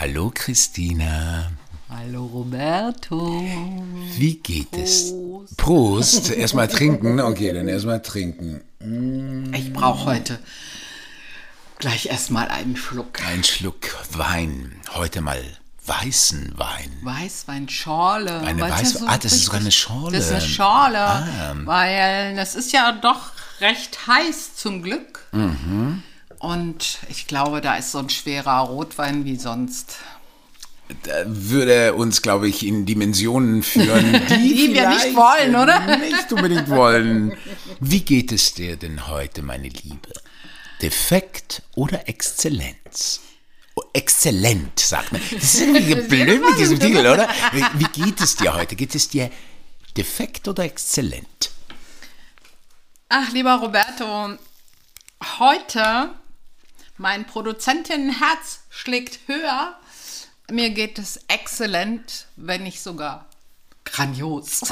Hallo Christina. Hallo Roberto. Wie geht es? Prost. Erstmal trinken. Okay, dann erstmal trinken. Ich brauche heute gleich erstmal einen Schluck. Ein Schluck Wein. Heute mal weißen Wein. Weißweinschorle. Eine Weil's Weiß ja so ah, das ist sogar eine Schorle. Das ist eine Schorle, Ah. weil das ist ja doch recht heiß zum Glück. Mhm. Und ich glaube, da ist so ein schwerer Rotwein wie sonst. Da würde uns, glaube ich, in Dimensionen führen, die, Die wir nicht wollen, oder? Nicht unbedingt wollen. Wie geht es dir denn heute, meine Liebe? Defekt oder Exzellenz? Oh, exzellent, sagt man. Das ist irgendwie blöd mit diesem Titel, oder? Wie, wie geht es dir heute? Geht es dir defekt oder exzellent? Ach, lieber Roberto, heute mein Produzentinnenherz schlägt höher. Mir geht es exzellent, wenn nicht sogar grandios.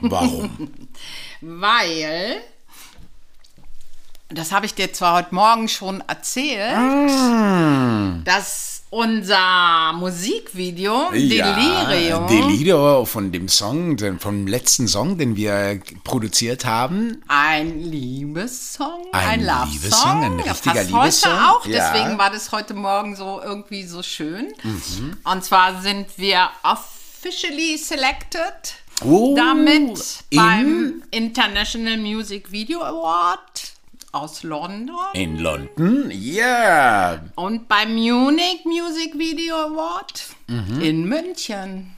Warum? Weil, das habe ich dir zwar heute Morgen schon erzählt, dass unser Musikvideo Delirium Ja, Delirio von dem Song, vom letzten Song, den wir produziert haben. ein Liebessong, Ein ein, Love-Song, Liebessong, ein ja, richtiger passt Liebessong, heute auch, ja. deswegen war das heute Morgen so irgendwie so schön. Mhm. Und zwar sind wir officially selected Oh, damit beim International Music Video Award aus London In London? Ja. und beim Munich Music Video Award Mhm. in München.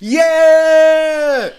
Yeah!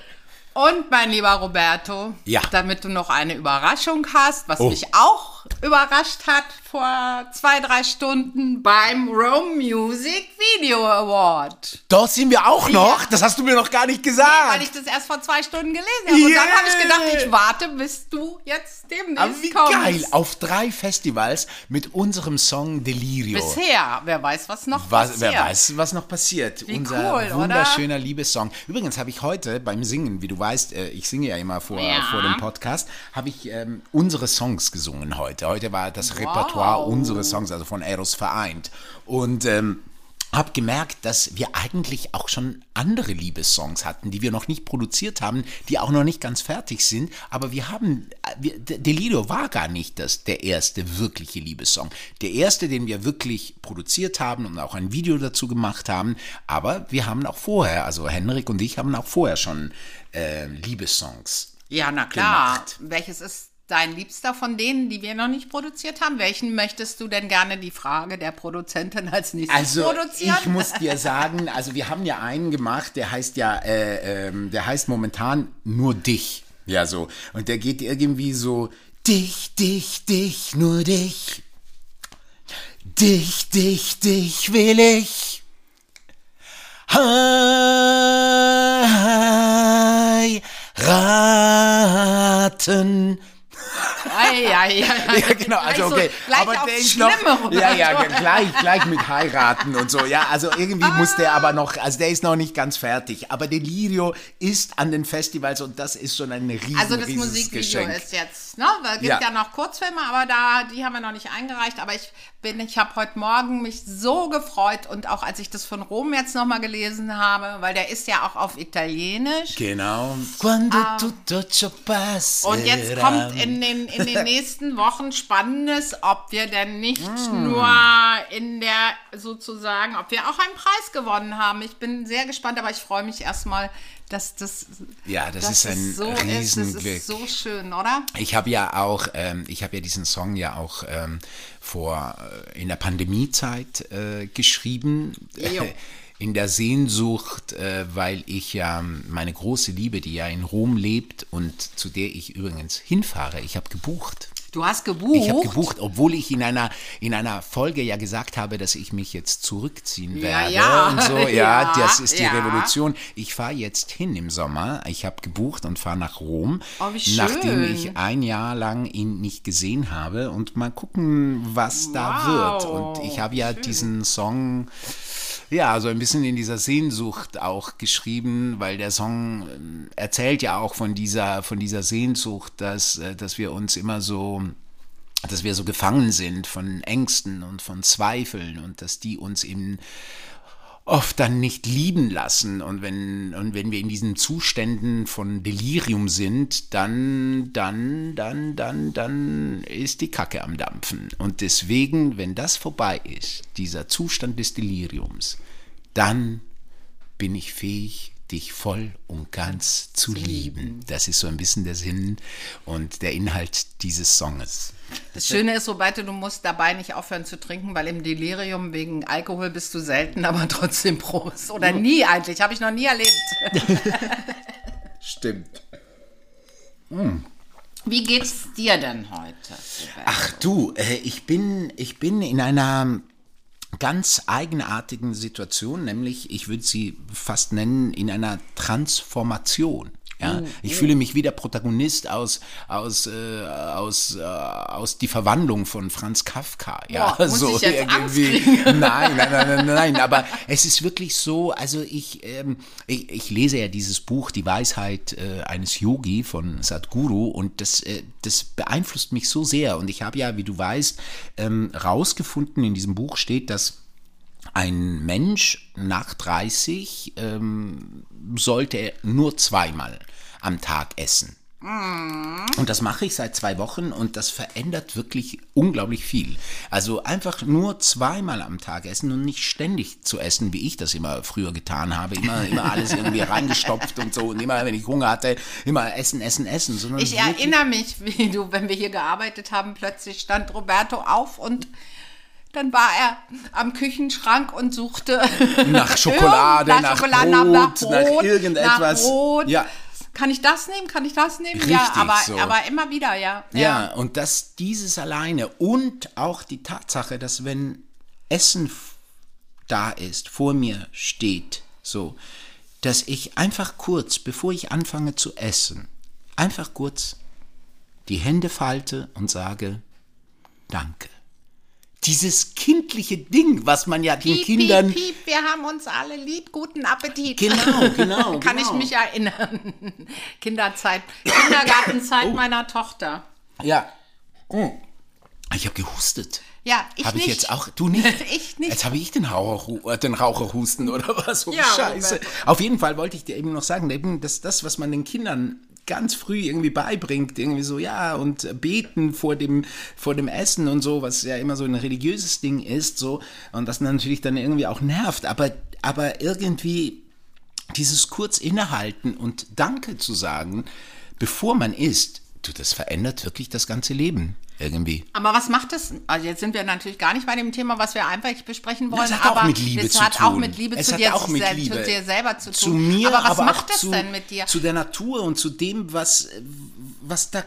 Und mein lieber Roberto, Ja. damit du noch eine Überraschung hast, was Oh. mich auch überrascht hat vor zwei, drei Stunden beim Rome Music Video Award. Dort sind wir auch noch. Ja. Das hast du mir noch gar nicht gesagt. Weil ich das erst vor zwei Stunden gelesen habe. Und dann Yeah. habe ich gedacht, ich warte, bis du jetzt demnächst Aber wie kommst. geil. Auf drei Festivals mit unserem Song Delirio. Bisher, wer weiß, was noch Was, passiert. wer weiß, was noch passiert. Wie Unser cool, oder? wunderschöner Liebessong. Übrigens habe ich heute beim Singen, wie du weißt, äh, ich singe ja immer vor, Ja. vor dem Podcast, habe ich ähm, unsere Songs gesungen heute. Heute war das Repertoire unsere Songs, also von Eros vereint. Und ähm, habe gemerkt, dass wir eigentlich auch schon andere Liebessongs hatten, die wir noch nicht produziert haben, die auch noch nicht ganz fertig sind. Aber wir haben, äh, wir, D- Delirio war gar nicht das, der erste wirkliche Liebessong. Der erste, den wir wirklich produziert haben und auch ein Video dazu gemacht haben. Aber wir haben auch vorher, also Henrik und ich haben auch vorher schon äh, Liebessongs. Ja, na klar. gemacht. Welches ist dein Liebster von denen, die wir noch nicht produziert haben? Welchen möchtest du denn gerne die Frage der Produzentin als nächstes Also produzieren? ich muss dir sagen, also wir haben ja einen gemacht, der heißt ja, äh, ähm, der heißt momentan nur dich. Ja so und der geht irgendwie so dich, dich, dich, nur dich. Dich, dich, dich will ich. Heiraten. Ei, ei, ei. Ja, genau, also Gleich so- okay. gleich aber der ist noch. Ja, ja, gleich, gleich mit heiraten und so. Ja, also irgendwie muss der aber noch, also der ist noch nicht ganz fertig. Aber Delirio ist an den Festivals und das ist schon ein riesen, Also das Musikvideo Geschenk. ist jetzt, ne? Es gibt Ja. ja. noch Kurzfilme, aber da, die haben wir noch nicht eingereicht. Aber ich bin, ich habe heute Morgen mich so gefreut und auch als ich das von Rom jetzt nochmal gelesen habe, weil der ist ja auch auf Italienisch. Genau. Quando tutto ciò passerà. Ah. Und jetzt kommt in den, in den nächsten Wochen Spannendes, ob wir denn nicht Mm. nur in der sozusagen, ob wir auch einen Preis gewonnen haben. Ich bin sehr gespannt, aber ich freue mich erstmal, dass das, Ja, das ist ein so ist. Das Riesenglück. ist so schön, oder? Ich habe ja auch, ähm, ich habe ja diesen Song ja auch ähm, vor äh, in der Pandemiezeit äh, geschrieben. Jo. In der Sehnsucht, äh, weil ich ja meine große Liebe, die ja in Rom lebt und zu der ich übrigens hinfahre, ich habe gebucht. Du hast gebucht. Ich habe gebucht, obwohl ich in einer, in einer Folge ja gesagt habe, dass ich mich jetzt zurückziehen Ja, werde. ja. Und so, ja, Ja, das ist die ja. Revolution. Ich fahre jetzt hin im Sommer. Ich habe gebucht und fahre nach Rom, Oh, nachdem ich ein Jahr lang ihn nicht gesehen habe. Und mal gucken, was da wird. Wow, Und ich habe ja schön. diesen Song ja, so ein bisschen in dieser Sehnsucht auch geschrieben, weil der Song äh, erzählt ja auch von dieser, von dieser Sehnsucht, dass, äh, dass wir uns immer so dass wir so gefangen sind von Ängsten und von Zweifeln und dass die uns eben oft dann nicht lieben lassen. Und wenn, und wenn wir in diesen Zuständen von Delirium sind, dann, dann, dann, dann, dann ist die Kacke am Dampfen. Und deswegen, wenn das vorbei ist, dieser Zustand des Deliriums, dann bin ich fähig, dich voll und ganz zu lieben. Das ist so ein bisschen der Sinn und der Inhalt dieses Songes. Das Schöne ist, sobald du, du musst dabei nicht aufhören zu trinken, weil im Delirium wegen Alkohol bist du selten, aber trotzdem Prost. Oder nie eigentlich, habe ich noch nie erlebt. Stimmt. Wie geht's dir denn heute? Ach du, äh, ich bin, ich bin in einer ganz eigenartigen Situation, nämlich ich würde sie fast nennen in einer Transformation. Ja, ich fühle mich wie der Protagonist aus aus äh, aus äh, aus die Verwandlung von Franz Kafka. Ja, Boah, muss ich jetzt Angst kriegen? Nein, nein, nein, nein, nein. Aber es ist wirklich so. Also ich ähm, ich, ich lese ja dieses Buch Die Weisheit äh, eines Yogi von Sadhguru und das äh, das beeinflusst mich so sehr. Und ich habe ja, wie du weißt, ähm, rausgefunden in diesem Buch steht, dass ein Mensch nach 30 ähm, sollte nur zweimal am Tag essen. Und das mache ich seit zwei Wochen und das verändert wirklich unglaublich viel. Also einfach nur zweimal am Tag essen und nicht ständig zu essen, wie ich das immer früher getan habe. Immer, immer alles irgendwie reingestopft und so. Und immer, wenn ich Hunger hatte, immer essen, essen, essen. Sondern Ich erinnere mich, wie du, wenn wir hier gearbeitet haben, plötzlich stand Roberto auf und dann war er am Küchenschrank und suchte Nach Schokolade, nach Schokolade, Brot, nach Brot, irgendetwas. Nach Brot. Ja. Kann ich das nehmen? Kann ich das nehmen? ja, Richtig aber, so. aber immer wieder, ja. Ja, und dass dieses alleine und auch die Tatsache, dass wenn Essen da ist, vor mir steht, so, dass ich einfach kurz, bevor ich anfange zu essen, einfach kurz die Hände falte und sage, danke. Dieses kindliche Ding, was man ja den Piep, Kindern... piep, piep, wir haben uns alle lieb, guten Appetit. Genau, genau, Kann genau. ich mich erinnern. Kinderzeit, Kindergartenzeit Oh. meiner Tochter. Ja. Oh. Ich habe gehustet. Ja, ich Habe ich nicht. jetzt auch, du nicht? Ich nicht. Jetzt habe ich den, Raucher, äh, den Raucherhusten oder was? Oh, Ja, Scheiße. Roberto. Auf jeden Fall wollte ich dir eben noch sagen, eben, dass das, was man den Kindern ganz früh irgendwie beibringt, irgendwie so, ja, und beten vor dem, vor dem Essen und so, was ja immer so ein religiöses Ding ist, so, und das natürlich dann irgendwie auch nervt, aber, aber irgendwie dieses kurz innehalten und Danke zu sagen, bevor man isst, du, das verändert wirklich das ganze Leben irgendwie. Aber was macht es? Also jetzt sind wir natürlich gar nicht bei dem Thema, was wir einfach besprechen wollen. Das hat auch aber mit Liebe zu hat tun. auch mit Liebe es zu hat dir, auch mit Liebe zu dir selber zu tun. Zu mir, aber was aber macht auch es zu, denn mit dir? zu der Natur und zu dem, was, was da,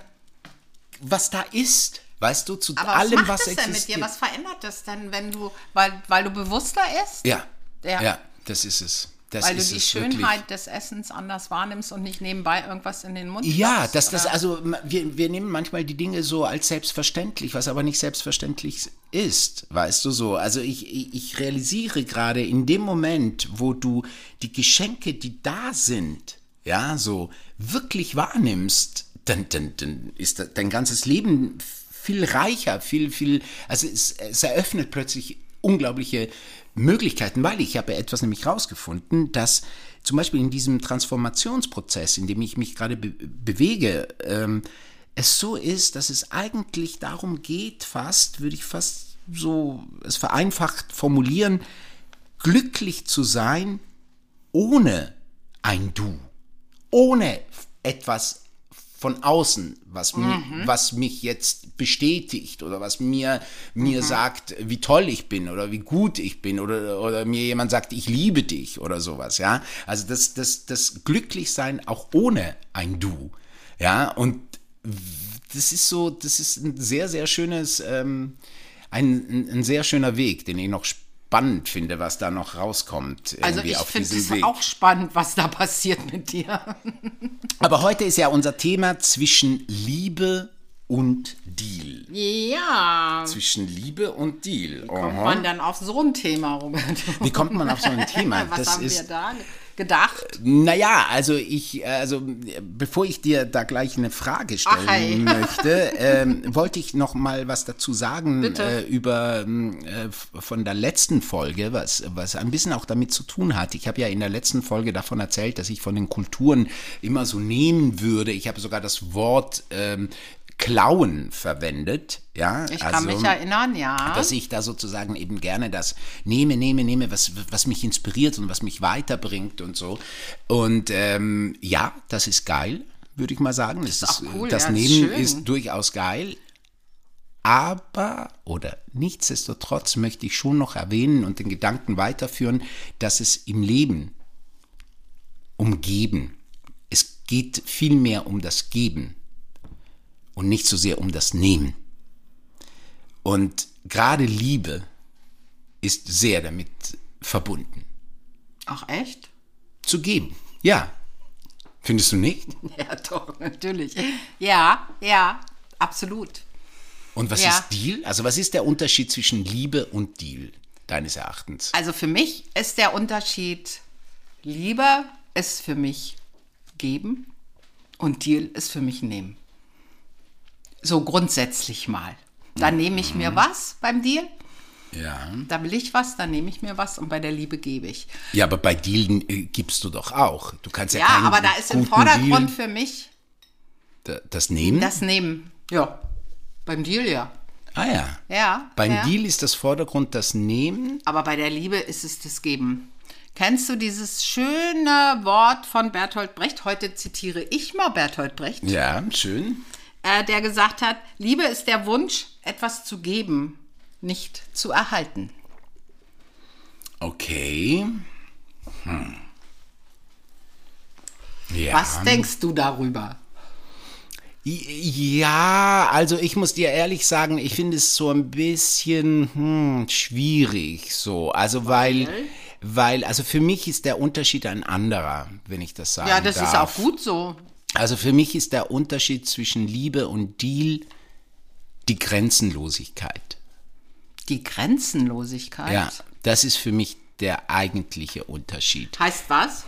was da ist. Weißt du, zu aber allem, was macht was denn existiert. mit dir? Was verändert es denn, wenn du, weil, weil du bewusster isst? ja, Ja. ja, das ist es. Das Weil du die Schönheit wirklich. des Essens anders wahrnimmst und nicht nebenbei irgendwas in den Mund Ja, stopfst, das, also wir, wir nehmen manchmal die Dinge so als selbstverständlich, was aber nicht selbstverständlich ist, weißt du so. Also ich, ich, realisiere gerade in dem Moment, wo du die Geschenke, die da sind, ja, so wirklich wahrnimmst, dann, dann, dann ist dein ganzes Leben viel reicher, viel, viel, also es, es eröffnet plötzlich unglaubliche Möglichkeiten, weil ich habe etwas nämlich rausgefunden, dass zum Beispiel in diesem Transformationsprozess, in dem ich mich gerade be bewege, ähm, es so ist, dass es eigentlich darum geht, fast, würde ich fast so es vereinfacht formulieren, glücklich zu sein ohne ein Du, ohne etwas von außen, was, mi- was mich jetzt bestätigt oder was mir, mir sagt, wie toll ich bin oder wie gut ich bin oder, oder mir jemand sagt, ich liebe dich oder sowas, ja. Also das, das, das Glücklichsein auch ohne ein Du, ja. Und das ist so, das ist ein sehr, sehr schönes, ähm, ein, ein, ein sehr schöner Weg, den ich noch spannend finde, was da noch rauskommt. Also ich auf finde es Weg. auch spannend, was da passiert mit dir. Aber heute ist ja unser Thema zwischen Liebe und Deal. Ja. Zwischen Liebe und Deal. Kommt Aha. man dann auf so ein Thema, Robert? Wie kommt man auf so ein Thema? Was Das haben ist- wir da gedacht? Naja, also ich, also bevor ich dir da gleich eine Frage stellen Ach, möchte, ähm, wollte ich noch mal was dazu sagen äh, über ähm, äh, von der letzten Folge, was, was ein bisschen auch damit zu tun hat. Ich habe ja in der letzten Folge davon erzählt, dass ich von den Kulturen immer so nehmen würde. Ich habe sogar das Wort ähm, Klauen verwendet. Ja, Ich kann mich erinnern, ja. dass ich da sozusagen eben gerne das nehme, nehme, nehme, was, was mich inspiriert und was mich weiterbringt und so. Und ähm, ja, das ist geil, würde ich mal sagen. Das, auch cool, das ja, das ist Nehmen schön. ist durchaus geil. Aber, oder nichtsdestotrotz möchte ich schon noch erwähnen und den Gedanken weiterführen, dass es im Leben um Geben, es geht vielmehr um das Geben und nicht so sehr um das Nehmen. Und gerade Liebe ist sehr damit verbunden. Ach, echt? Zu geben. Ja. Findest du nicht? Ja, doch, natürlich. Ja, ja, absolut. Und was Ja. ist Deal? Also was ist der Unterschied zwischen Liebe und Deal, deines Erachtens? Also für mich ist der Unterschied, Liebe ist für mich geben und Deal ist für mich nehmen. So grundsätzlich mal. Dann nehme ich Mhm. mir was beim Deal, Ja. da will ich was, dann nehme ich mir was und bei der Liebe gebe ich. Ja, aber bei Deal äh, gibst du doch auch. Du kannst ja, Ja, aber da ist im Vordergrund Deal, für mich da- das Nehmen. das Nehmen. Ja, beim Deal ja. ah ja. Ja. Beim ja. Deal ist das Vordergrund das Nehmen. Aber bei der Liebe ist es das Geben. Kennst du dieses schöne Wort von Bertolt Brecht? Heute zitiere ich mal Bertolt Brecht, Ja, schön. Äh, der gesagt hat, Liebe ist der Wunsch, etwas zu geben, nicht zu erhalten. Okay. Hm. Ja. Was denkst du darüber? Ja, also ich muss dir ehrlich sagen, ich finde es so ein bisschen hm, schwierig so. Also weil, weil, also für mich ist der Unterschied ein anderer, wenn ich das sagen Ja, das darf. ist auch gut so. Also für mich ist der Unterschied zwischen Liebe und Deal die Grenzenlosigkeit. Die Grenzenlosigkeit. Ja, das ist für mich der eigentliche Unterschied. Heißt was?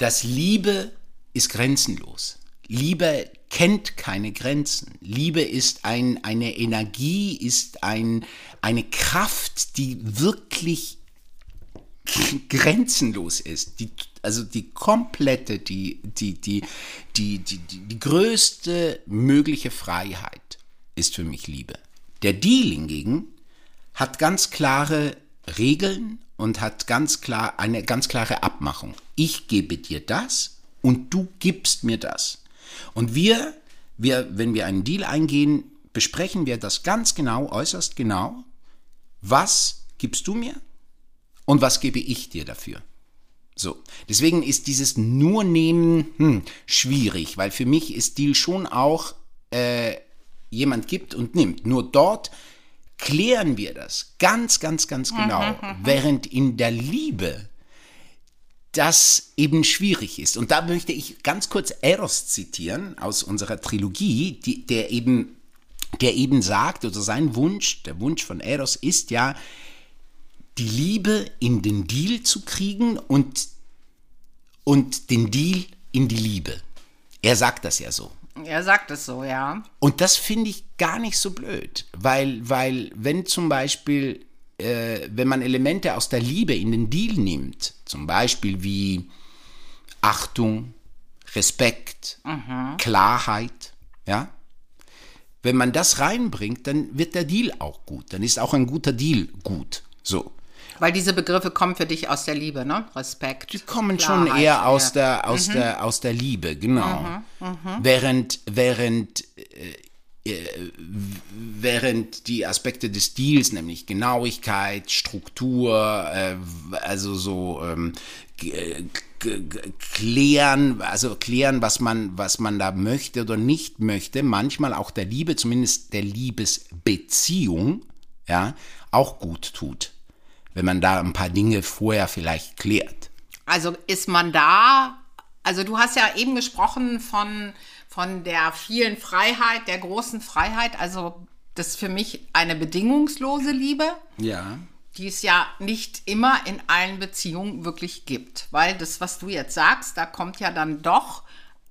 dass Liebe ist grenzenlos. Liebe kennt keine Grenzen. Liebe ist ein, eine Energie, ist ein, eine Kraft, die wirklich grenzenlos ist. Die, also die komplette, die, die, die, die, die, die, die größte mögliche Freiheit ist für mich Liebe. Der Deal hingegen hat ganz klare Regeln und hat ganz klar eine ganz klare Abmachung. Ich gebe dir das und du gibst mir das. Und wir, wir, wenn wir einen Deal eingehen, besprechen wir das ganz genau, äußerst genau. Was gibst du mir und was gebe ich dir dafür? So, deswegen ist dieses nur nehmen hm, schwierig, weil für mich ist Deal schon auch äh, jemand gibt und nimmt. Nur dort klären wir das ganz, ganz, ganz genau, während in der Liebe das eben schwierig ist. Und da möchte ich ganz kurz Eros zitieren aus unserer Trilogie, die, der eben der eben sagt, oder sein Wunsch, der Wunsch von Eros ist ja, die Liebe in den Deal zu kriegen und, und den Deal in die Liebe. Er sagt das ja so. Er sagt es so, ja. Und das finde ich gar nicht so blöd, weil, weil wenn zum Beispiel, äh, wenn man Elemente aus der Liebe in den Deal nimmt, zum Beispiel wie Achtung, Respekt, Klarheit, ja, wenn man das reinbringt, dann wird der Deal auch gut, dann ist auch ein guter Deal gut, so. Weil diese Begriffe kommen für dich aus der Liebe, ne? Respekt. Die kommen schon Klarheit, eher aus ja. der aus der aus der Liebe, genau. Während während äh, äh, während die Aspekte des Stils, nämlich Genauigkeit, Struktur, äh, also so ähm, äh, klären, also klären, was man was man da möchte oder nicht möchte, manchmal auch der Liebe, zumindest der Liebesbeziehung, ja, auch gut tut, wenn man da ein paar Dinge vorher vielleicht klärt. Also ist man da, also du hast ja eben gesprochen von, von der vielen Freiheit, der großen Freiheit. Also das ist für mich eine bedingungslose Liebe, Ja. die es ja nicht immer in allen Beziehungen wirklich gibt. Weil das, was du jetzt sagst, da kommt ja dann doch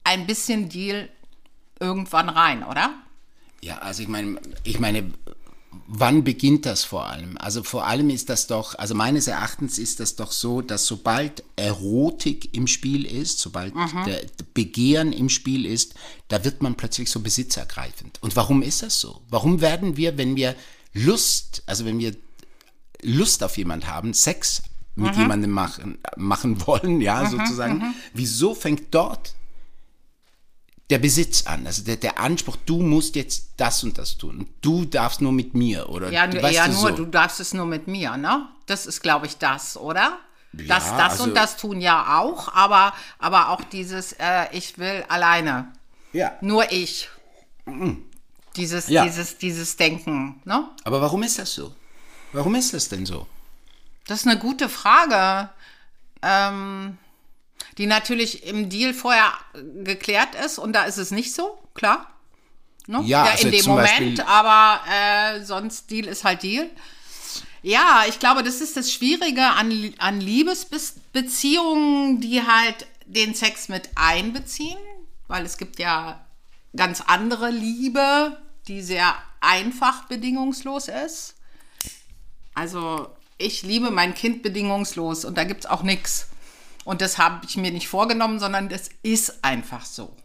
ein bisschen Deal irgendwann rein, oder? Ja, also ich meine, ich meine, wann beginnt das vor allem? Also vor allem ist das doch, also meines Erachtens ist das doch so, dass sobald Erotik im Spiel ist, sobald der Begehren im Spiel ist, da wird man plötzlich so besitzergreifend. Und warum ist das so? Warum werden wir, wenn wir Lust, also wenn wir Lust auf jemand haben, Sex mit jemandem machen, machen wollen, ja, sozusagen, wieso fängt dort der Besitz an, also der, der Anspruch, du musst jetzt das und das tun. Du darfst nur mit mir, oder? Ja, du, eher du, nur, so. du darfst es nur mit mir, ne? Das ist, glaube ich, das, oder? Ja, das, das also- und das tun ja auch, aber, aber auch dieses, äh, ich will alleine, Ja. nur ich. Dieses, Ja. dieses, dieses Denken, ne? Aber warum ist das so? Warum ist das denn so? Das ist eine gute Frage, ähm, die natürlich im Deal vorher geklärt ist und da ist es nicht so, klar. Ne? Ja, also in dem Moment, Beispiel- aber äh, sonst Deal ist halt Deal. Ja, ich glaube, das ist das Schwierige an, an Liebesbeziehungen, die halt den Sex mit einbeziehen, weil es gibt ja ganz andere Liebe, die sehr einfach bedingungslos ist. Also ich liebe mein Kind bedingungslos und da gibt es auch nichts. Und das habe ich mir nicht vorgenommen, sondern das ist einfach so.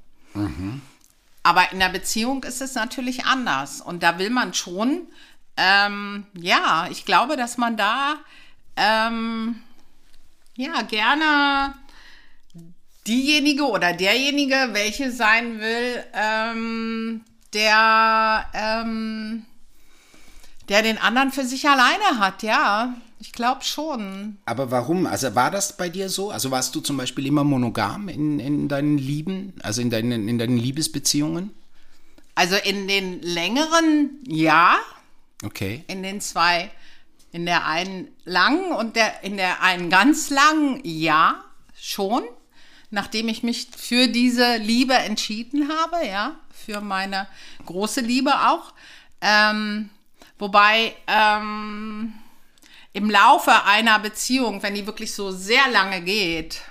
Aber in der Beziehung ist es natürlich anders. Und da will man schon, ähm, ja, ich glaube, dass man da ähm, ja gerne diejenige oder derjenige, welche sein will, ähm, der, ähm, der den anderen für sich alleine hat, ja. Ich glaube schon. Aber warum? Also war das bei dir so? Also warst du zum Beispiel immer monogam in, in deinen Lieben, also in deinen, in deinen Liebesbeziehungen? Also in den längeren, ja. Okay. In den zwei, in der einen langen und der, in der einen ganz langen, ja, schon. Nachdem ich mich für diese Liebe entschieden habe, ja, für meine große Liebe auch. Ähm, wobei ähm, im Laufe einer Beziehung, wenn die wirklich so sehr lange geht,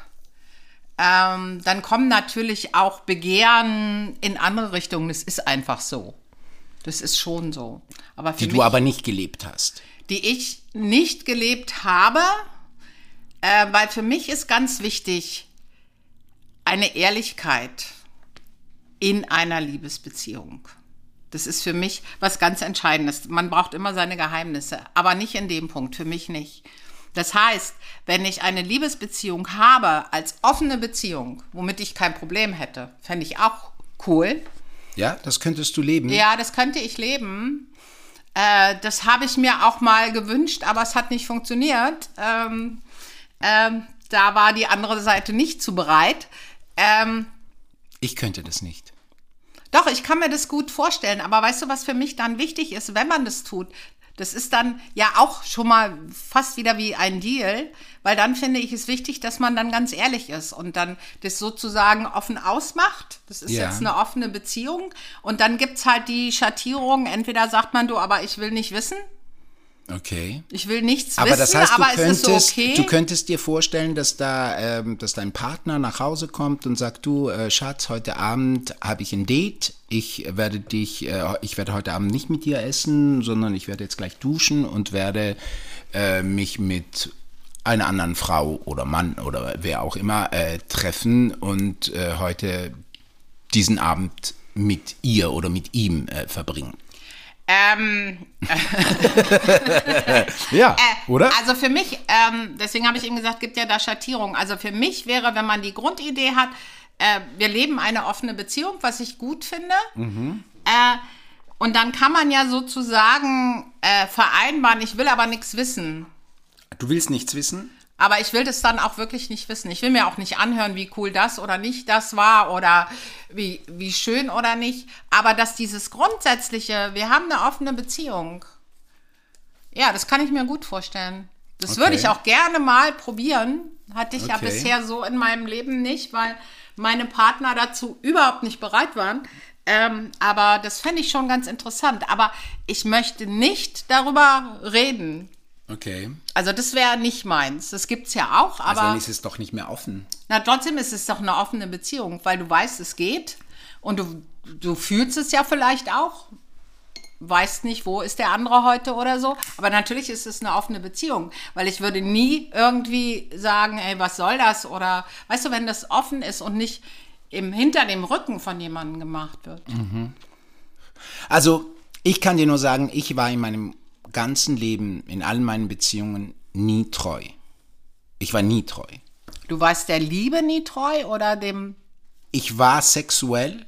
ähm, dann kommen natürlich auch Begehren in andere Richtungen. Das ist einfach so. Das ist schon so. Aber für Die mich, du aber nicht gelebt hast. die ich nicht gelebt habe, äh, weil für mich ist ganz wichtig eine Ehrlichkeit in einer Liebesbeziehung. Das ist für mich was ganz Entscheidendes. Man braucht immer seine Geheimnisse, aber nicht in dem Punkt, für mich nicht. Das heißt, wenn ich eine Liebesbeziehung habe als offene Beziehung, womit ich kein Problem hätte, fände ich auch cool. Ja, das könntest du leben. Ja, das könnte ich leben. Äh, das habe ich mir auch mal gewünscht, aber es hat nicht funktioniert. Ähm, ähm, da war die andere Seite nicht zu bereit. Ähm, Ich könnte das nicht. Doch, ich kann mir das gut vorstellen, aber weißt du, was für mich dann wichtig ist, wenn man das tut? Das ist dann ja auch schon mal fast wieder wie ein Deal, weil dann finde ich es wichtig, dass man dann ganz ehrlich ist und dann das sozusagen offen ausmacht. Das ist Ja. jetzt eine offene Beziehung und dann gibt es halt die Schattierung, entweder sagt man du, aber ich will nicht wissen, Okay. ich will nichts Aber wissen, das heißt, aber du es ist so könntest, okay. du könntest dir vorstellen, dass da, ähm, dass dein Partner nach Hause kommt und sagt, du äh, Schatz, heute Abend habe ich ein Date. Ich werde dich, äh, ich werde heute Abend nicht mit dir essen, sondern ich werde jetzt gleich duschen und werde äh, mich mit einer anderen Frau oder Mann oder wer auch immer äh, treffen und äh, heute diesen Abend mit ihr oder mit ihm äh, verbringen. Ähm, Ja, oder? Also für mich, ähm, deswegen habe ich eben gesagt, gibt ja da Schattierungen. Also für mich wäre, wenn man die Grundidee hat, äh, wir leben eine offene Beziehung, was ich gut finde. Äh, und dann kann man ja sozusagen äh, vereinbaren, ich will aber nichts wissen. du willst nichts wissen? Aber ich will das dann auch wirklich nicht wissen. Ich will mir auch nicht anhören, wie cool das oder nicht das war oder wie, wie schön oder nicht. Aber dass dieses Grundsätzliche, wir haben eine offene Beziehung. Ja, das kann ich mir gut vorstellen. Das Okay. würde ich auch gerne mal probieren. Hatte ich ja Okay. bisher so in meinem Leben nicht, weil meine Partner dazu überhaupt nicht bereit waren. Ähm, aber das fände ich schon ganz interessant. Aber ich möchte nicht darüber reden. Okay. Also das wäre nicht meins. Das gibt es ja auch, Also aber dann ist es doch nicht mehr offen. na, trotzdem ist es doch eine offene Beziehung, weil du weißt, es geht und du, du fühlst es ja vielleicht auch. Weißt nicht, wo ist der andere heute oder so. Aber natürlich ist es eine offene Beziehung, weil ich würde nie irgendwie sagen, ey, was soll das? Oder weißt du, wenn das offen ist und nicht im, hinter dem Rücken von jemandem gemacht wird. Also, ich kann dir nur sagen, ich war in meinem ganzen Leben, in allen meinen Beziehungen nie treu. Ich war nie treu. Du warst der Liebe nie treu oder dem. Ich war sexuell,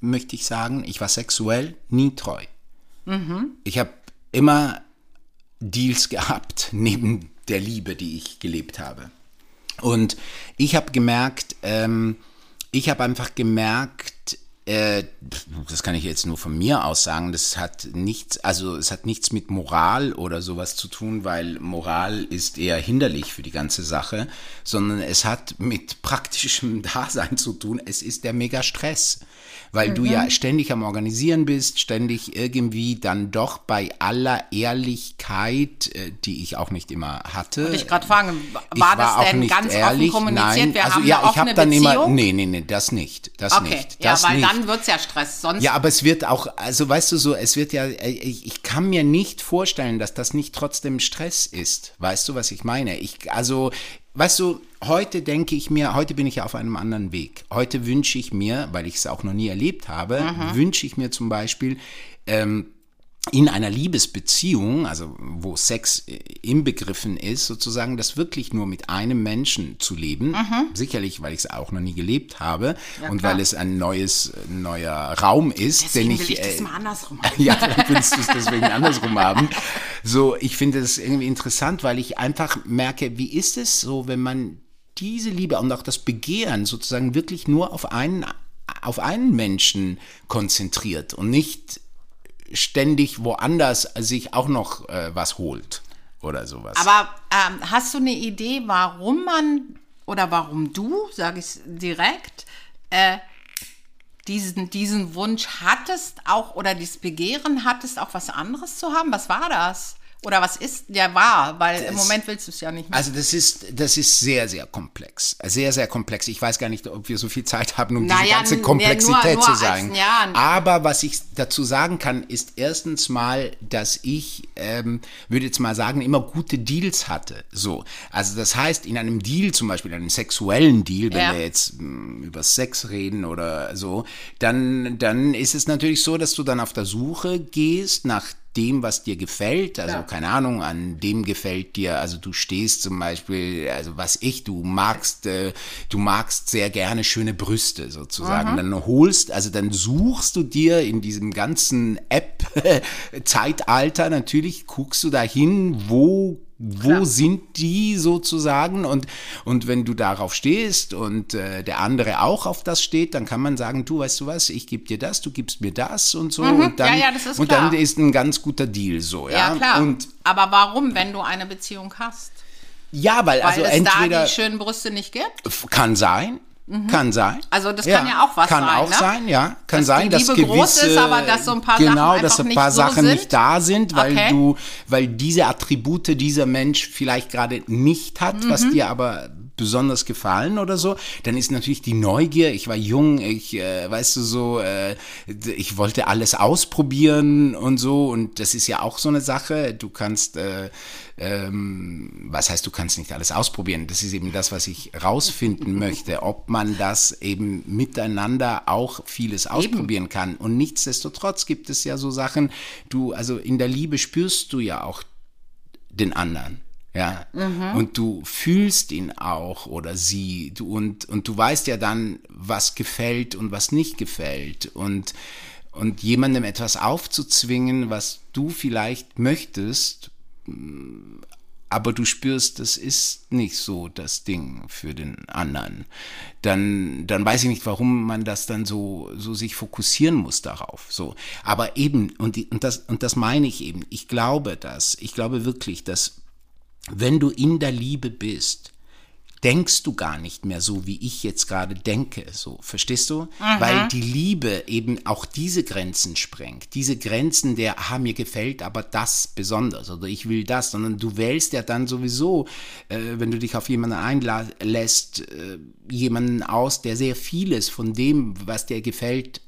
möchte ich sagen, ich war sexuell nie treu. Ich habe immer Deals gehabt neben der Liebe, die ich gelebt habe. Und ich habe gemerkt, ähm, ich habe einfach gemerkt, äh, das kann ich jetzt nur von mir aus sagen, das hat nichts, also es hat nichts mit Moral oder sowas zu tun, weil Moral ist eher hinderlich für die ganze Sache, sondern es hat mit praktischem Dasein zu tun. Es ist der Mega-Stress, weil du ja ständig am Organisieren bist, ständig irgendwie dann doch bei aller Ehrlichkeit, äh, die ich auch nicht immer hatte. Wollte ich gerade fragen, Ich war das denn ganz ehrlich, offen kommuniziert? Nein. Wir also haben ja, eine ich habe dann immer, Beziehung? nee, nee, nee, das nicht, das Okay, nicht, ja, das weil nicht. dann wird es ja Stress. Sonst Ja, aber es wird auch, also weißt du so, es wird ja, äh, ich, ich kann mir nicht vorstellen, dass das nicht trotzdem Stress ist. Weißt du, was ich meine? Ich, also, weißt du, heute denke ich mir, heute bin ich ja auf einem anderen Weg. Heute wünsche ich mir, weil ich es auch noch nie erlebt habe, wünsche ich mir zum Beispiel, ähm, in einer Liebesbeziehung, also wo Sex äh, inbegriffen ist, sozusagen das wirklich nur mit einem Menschen zu leben. Sicherlich, weil ich es auch noch nie gelebt habe und klar. weil es ein neues, äh, neuer Raum ist, Deswegen den will ich, ich das äh, mal andersrum. ja, vielleicht willst du es deswegen andersrum haben. So, ich finde es irgendwie interessant, weil ich einfach merke, wie ist es so, wenn man diese Liebe und auch das Begehren sozusagen wirklich nur auf einen, auf einen Menschen konzentriert und nicht ständig woanders sich auch noch äh, was holt oder sowas. Aber ähm, hast du eine Idee, warum man oder warum du, sage ich direkt, äh, diesen, diesen Wunsch hattest, auch oder dieses Begehren hattest, auch was anderes zu haben? Was war das? Oder was ist der war? Weil im Das- Moment willst du es ja nicht mehr. Also das ist, das ist sehr, sehr komplex. Sehr, sehr komplex. Ich weiß gar nicht, ob wir so viel Zeit haben, um diese Naja, ganze n- Komplexität nur- nur zu als- sagen. ja, n- Aber was ich dazu sagen kann, ist erstens mal, dass ich, ähm, würde jetzt mal sagen, immer gute Deals hatte. So. Also das heißt, in einem Deal, zum Beispiel einem sexuellen Deal, wenn Ja. wir jetzt mh, über Sex reden oder so, dann, dann ist es natürlich so, dass du dann auf der Suche gehst nach dem, was dir gefällt, also Ja. keine Ahnung, an dem gefällt dir, also du stehst zum Beispiel, also was ich, du magst, äh, du magst sehr gerne schöne Brüste sozusagen. Dann holst, also dann suchst du dir in diesem ganzen App-Zeitalter natürlich, guckst du dahin, wo wo Klar. sind die sozusagen und und wenn du darauf stehst und äh, der andere auch auf das steht, dann kann man sagen, du weißt du was, ich gebe dir das, du gibst mir das und so und dann Mhm. Ja, ja, das ist und klar. dann ist ein ganz guter Deal so, ja. ja, klar. Und Aber warum, wenn du eine Beziehung hast? ja, weil, Weil also es da entweder die schönen Brüste nicht gibt? kann sein, kann sein. Also das kann ja auch was kann sein, auch ne? sein, ja, kann Dass sein, dass Liebe gewisse ist, aber dass so ein paar Sachen genau, dass einfach ein paar nicht so Sachen sind? nicht da sind, weil Okay. du, weil diese Attribute dieser Mensch vielleicht gerade nicht hat, was Mhm. dir aber besonders gefallen oder so, dann ist natürlich die Neugier. Ich war jung, ich, äh, weißt du so, äh, ich wollte alles ausprobieren und so und das ist ja auch so eine Sache. Du kannst äh, ähm, was heißt, du kannst nicht alles ausprobieren? Das ist eben das, was ich rausfinden möchte, ob man das eben miteinander auch vieles ausprobieren kann. Und nichtsdestotrotz gibt es ja so Sachen, du, also in der Liebe spürst du ja auch den anderen. Ja, und du fühlst ihn auch oder sie, du und, und du weißt ja dann, was gefällt und was nicht gefällt. Und, und jemandem etwas aufzuzwingen, was du vielleicht möchtest, aber du spürst, das ist nicht so das Ding für den anderen, dann, dann weiß ich nicht, warum man das dann so, so sich fokussieren muss darauf. So. Aber eben, und, die, und, das, und das meine ich eben, ich glaube das, ich glaube wirklich, dass wenn du in der Liebe bist, denkst du gar nicht mehr so, wie ich jetzt gerade denke. So, verstehst du? Weil die Liebe eben auch diese Grenzen sprengt. Diese Grenzen der, ah, mir gefällt aber das besonders oder ich will das, sondern du wählst ja dann sowieso, äh, wenn du dich auf jemanden einlässt, äh, jemanden aus, der sehr vieles von dem, was dir gefällt,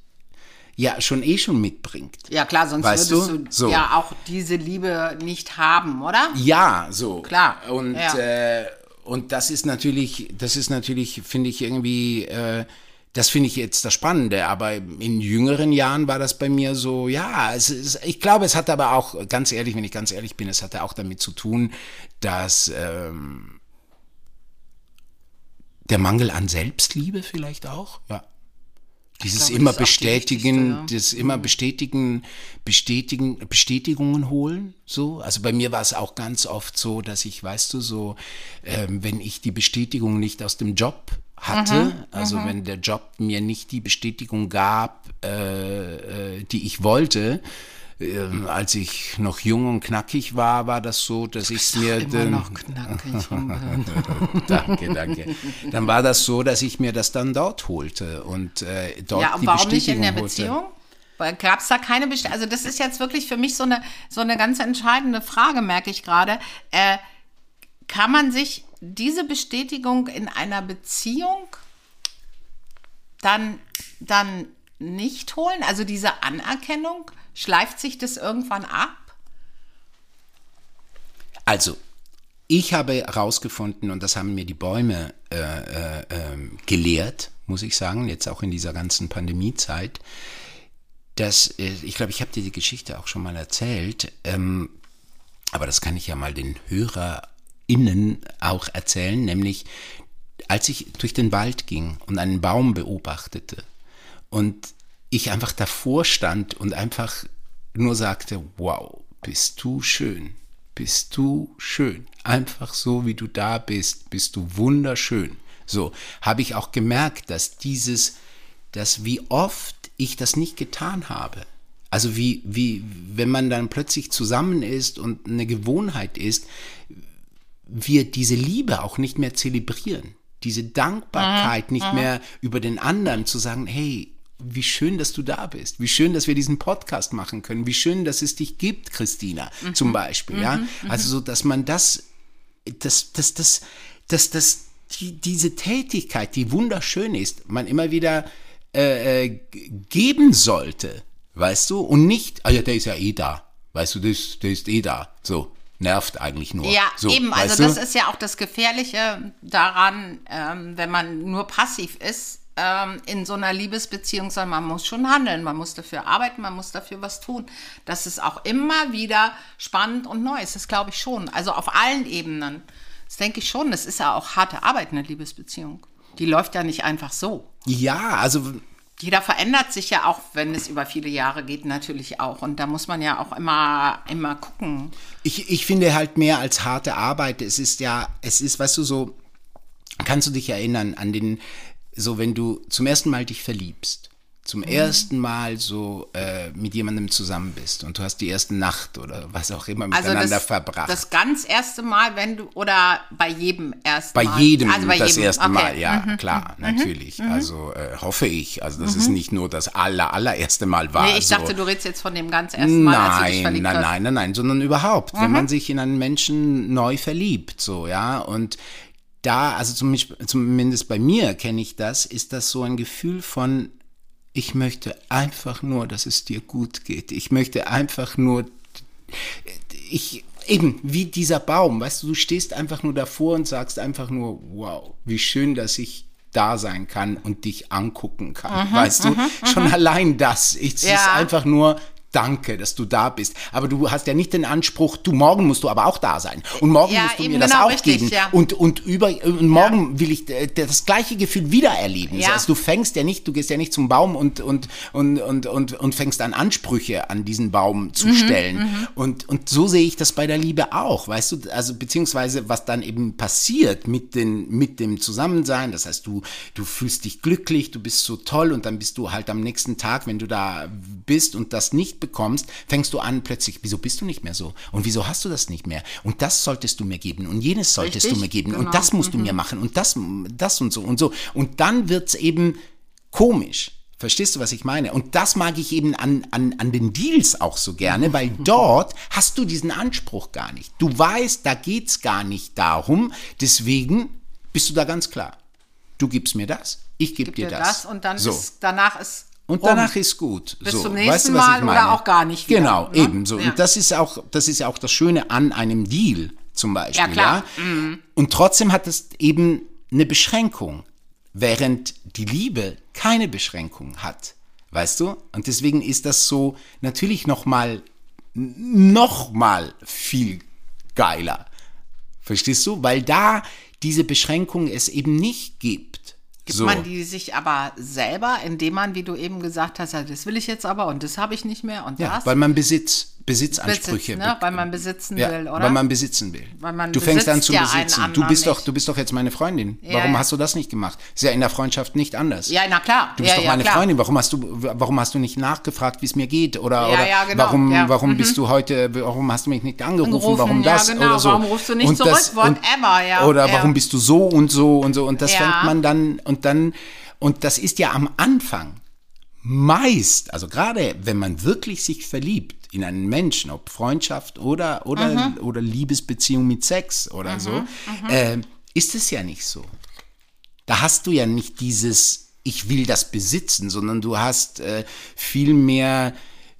ja schon eh schon mitbringt. Ja klar, sonst Weißt würdest du? du, So. ja auch diese Liebe nicht haben, oder? Ja, so. Klar, Und, ja. äh, und das ist natürlich, das ist natürlich, finde ich irgendwie, äh, das finde ich jetzt das Spannende. Aber in jüngeren Jahren war das bei mir so, ja, es ist, ich glaube, es hat aber auch, ganz ehrlich, wenn ich ganz ehrlich bin, es hatte auch damit zu tun, dass ähm, der Mangel an Selbstliebe vielleicht auch, ja. Dieses glaube, immer bestätigen, ja. das immer bestätigen, bestätigen, Bestätigungen holen, so. Also bei mir war es auch ganz oft so, dass ich, weißt du, so, ähm, wenn ich die Bestätigung nicht aus dem Job hatte, also wenn der Job mir nicht die Bestätigung gab, äh, äh, die ich wollte, ähm, als ich noch jung und knackig war, war das so, dass ich es mir Immer dann, noch knackig. danke, danke. Dann war das so, dass ich mir das dann dort holte und äh, dort ja, die und warum nicht Bestätigung in der holte. Beziehung? Gab es da keine Bestätigung? Also das ist jetzt wirklich für mich so eine, so eine ganz entscheidende Frage, merke ich gerade. Äh, kann man sich diese Bestätigung in einer Beziehung dann, dann nicht holen? Also diese Anerkennung, schleift sich das irgendwann ab? Also, ich habe herausgefunden, und das haben mir die Bäume äh, äh, ähm, gelehrt, muss ich sagen, jetzt auch in dieser ganzen Pandemiezeit, dass, äh, ich glaube, ich habe dir die Geschichte auch schon mal erzählt, ähm, aber das kann ich ja mal den HörerInnen auch erzählen, nämlich als ich durch den Wald ging und einen Baum beobachtete und ich einfach davor stand und einfach nur sagte, wow, bist du schön, bist du schön, einfach so wie du da bist, bist du wunderschön. So habe ich auch gemerkt, dass dieses, dass wie oft ich das nicht getan habe. Also wie, wie, wenn man dann plötzlich zusammen ist und eine Gewohnheit ist, wir diese Liebe auch nicht mehr zelebrieren. Diese Dankbarkeit nicht mehr über den anderen zu sagen, hey, wie schön, dass du da bist. Wie schön, dass wir diesen Podcast machen können. Wie schön, dass es dich gibt, Christina, zum Beispiel. Ja, also so, dass man das, das, das, das, das, das, die, diese Tätigkeit, die wunderschön ist, man immer wieder äh, äh, geben sollte, weißt du, und nicht, ah ja, der ist ja eh da, weißt du, der ist, der ist eh da, so nervt eigentlich nur. Ja, so, eben. Also weißt du? das ist ja auch das Gefährliche daran, ähm, wenn man nur passiv ist ähm, in so einer Liebesbeziehung, sondern man muss schon handeln, man muss dafür arbeiten, man muss dafür was tun. Das ist auch immer wieder spannend und neu. Das glaube ich schon. Also auf allen Ebenen. Das denke ich schon. Das ist ja auch harte Arbeit, eine Liebesbeziehung. Die läuft ja nicht einfach so. Ja, also Jeder verändert sich ja auch, wenn es über viele Jahre geht, natürlich auch. Und da muss man ja auch immer, immer gucken. Ich, ich finde halt mehr als harte Arbeit. Es ist ja, es ist, weißt du, so, kannst du dich erinnern an den, so wenn du zum ersten Mal dich verliebst, zum ersten Mal so äh, mit jemandem zusammen bist und du hast die erste Nacht oder was auch immer Also miteinander das, verbracht. das ganz erste Mal, wenn du, oder bei jedem ersten bei Mal? jedem also bei das jedem. erste okay. Mal, ja, klar, natürlich. Also äh, hoffe ich. Also das ist nicht nur das aller, allererste Mal war. Nee, ich so. dachte, du redest jetzt von dem ganz ersten Mal, als du dich Nein, verliebt nein, hast. nein, nein, nein, sondern überhaupt, wenn man sich in einen Menschen neu verliebt, so, ja, und da, also zumindest, zumindest bei mir kenne ich das, ist das so ein Gefühl von, ich möchte einfach nur, dass es dir gut geht. Ich möchte einfach nur, ich, eben, wie dieser Baum, weißt du, du stehst einfach nur davor und sagst einfach nur, wow, wie schön, dass ich da sein kann und dich angucken kann, weißt du? Schon allein das, es ist Ja. einfach nur Danke, dass du da bist. Aber du hast ja nicht den Anspruch, du morgen musst du aber auch da sein. Und morgen Ja, musst du mir das genau auch richtig, geben. ja. Und, und über und morgen will ich äh, das gleiche Gefühl wieder erleben. Ja. Also du fängst ja nicht, du gehst ja nicht zum Baum und, und, und, und, und, und fängst an Ansprüche an diesen Baum Mhm, zu stellen. Und, und so sehe ich das bei der Liebe auch, weißt du, also beziehungsweise was dann eben passiert mit, den, mit dem Zusammensein, das heißt, du, du fühlst dich glücklich, du bist so toll und dann bist du halt am nächsten Tag, wenn du da bist und das nicht bekommst, fängst du an plötzlich, wieso bist du nicht mehr so? Und wieso hast du das nicht mehr? Und das solltest du mir geben und jenes solltest Richtig, du mir geben genau. und das musst du mir machen und das, das und so und so. Und dann wird's eben komisch. Verstehst du, was ich meine? Und das mag ich eben an, an, an den Deals auch so gerne, weil dort hast du diesen Anspruch gar nicht. Du weißt, da geht's gar nicht darum. Deswegen bist du da ganz klar. Du gibst mir das, ich gebe dir dir das. das und dann so. ist danach ist Und danach ist gut. Bis so, zum weißt nächsten du, was ich Mal oder auch gar nicht wieder, Genau, ne? eben so. Ja. Und das ist auch, das ist ja auch das Schöne an einem Deal zum Beispiel. Ja, klar. Mhm. Ja? Und trotzdem hat es eben eine Beschränkung, während die Liebe keine Beschränkung hat. Weißt du? Und deswegen ist das so natürlich noch mal, noch mal viel geiler. Verstehst du? Weil da diese Beschränkung es eben nicht gibt. Gibt so. man die sich aber selber, indem man, wie du eben gesagt hast, ja, das will ich jetzt aber und das habe ich nicht mehr und Ja, das. weil man Besitz, Besitzansprüche Besitz, ne? Weil man besitzen ja, will, oder? Weil man besitzen will. Weil man du fängst an zu ja besitzen. Du bist doch, nicht. du bist doch jetzt meine Freundin. Ja, warum ja. hast du das nicht gemacht? Ist ja in der Freundschaft nicht anders. ja, na klar. Du bist ja, doch ja, meine klar. Freundin. Warum hast du, warum hast du nicht nachgefragt, wie es mir geht? Oder, Ja, oder ja, genau, warum, ja. warum Mhm. bist du heute, warum hast du mich nicht angerufen? Angerufen, warum ja, das genau. oder so? Warum rufst du nicht Und zurück? das- Whatever, ja, Oder ja. warum bist du so und so und so? Und das Ja. fängt man dann und dann und das ist ja am Anfang meist, also gerade wenn man wirklich sich verliebt in einen Menschen, ob Freundschaft oder oder Mhm. oder Liebesbeziehung mit Sex oder so, äh, ist es ja nicht so. Da hast du ja nicht dieses ich will das besitzen, sondern du hast äh, vielmehr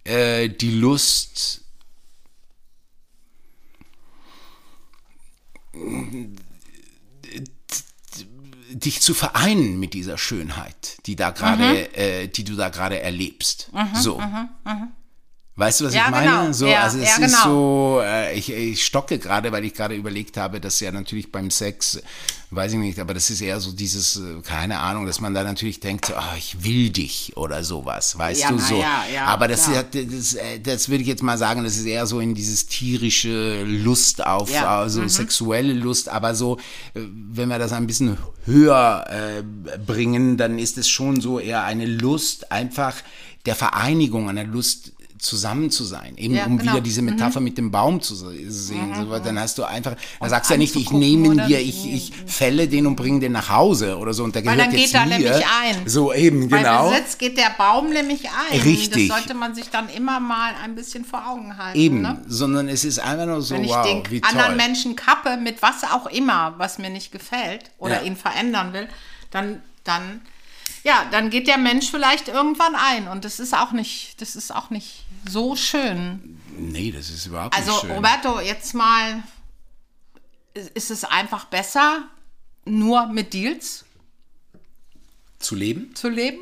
äh, die Lust dich zu vereinen mit dieser Schönheit, die da gerade, Mhm. äh, die du da gerade erlebst. so. Weißt du, was Ja, ich meine? genau. So, Ja, also es ja, ist genau. so, äh, ich, ich stocke gerade, weil ich gerade überlegt habe, dass ja natürlich beim Sex, weiß ich nicht, aber das ist eher so dieses, äh, keine Ahnung, dass man da natürlich denkt, so, ah, ich will dich oder sowas, weißt du so. ja, ja, aber das, ist, das, äh, das würde ich jetzt mal sagen, das ist eher so in dieses tierische Lust auf, also sexuelle Lust, aber so, äh, wenn wir das ein bisschen höher äh, bringen, dann ist es schon so eher eine Lust einfach der Vereinigung, eine Lust zusammen zu sein, eben Ja, um genau. wieder diese Metapher mit dem Baum zu se- sehen. So, weil dann hast du einfach, da sagst du ja nicht, ich nehme ihn dir, ich, ich fälle den und bringe den nach Hause oder so und der Weil gehört dann jetzt geht er mir. nämlich ein. So eben, Bei genau. Besitz geht der Baum nämlich ein. Richtig. Das sollte man sich dann immer mal ein bisschen vor Augen halten. Eben, Ne? sondern es ist einfach nur so, Wenn ich wow, den wie anderen. Menschen kappe mit was auch immer, was mir nicht gefällt oder Ja. ihn verändern will, dann, dann, ja, dann geht der Mensch vielleicht irgendwann ein. Und das ist auch nicht, das ist auch nicht so schön. Nee, das ist überhaupt Also, nicht schön. Roberto, jetzt mal, ist es einfach besser, nur mit Deals Zu leben? zu leben?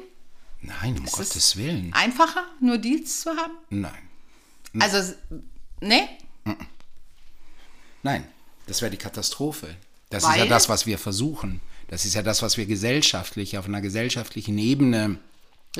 Nein, um es- Gottes Willen. Einfacher, nur Deals zu haben? Nein. Also, ne? Nein, das wäre die Katastrophe. Das Weil? ist ja das, was wir versuchen. Das ist ja das, was wir gesellschaftlich, auf einer gesellschaftlichen Ebene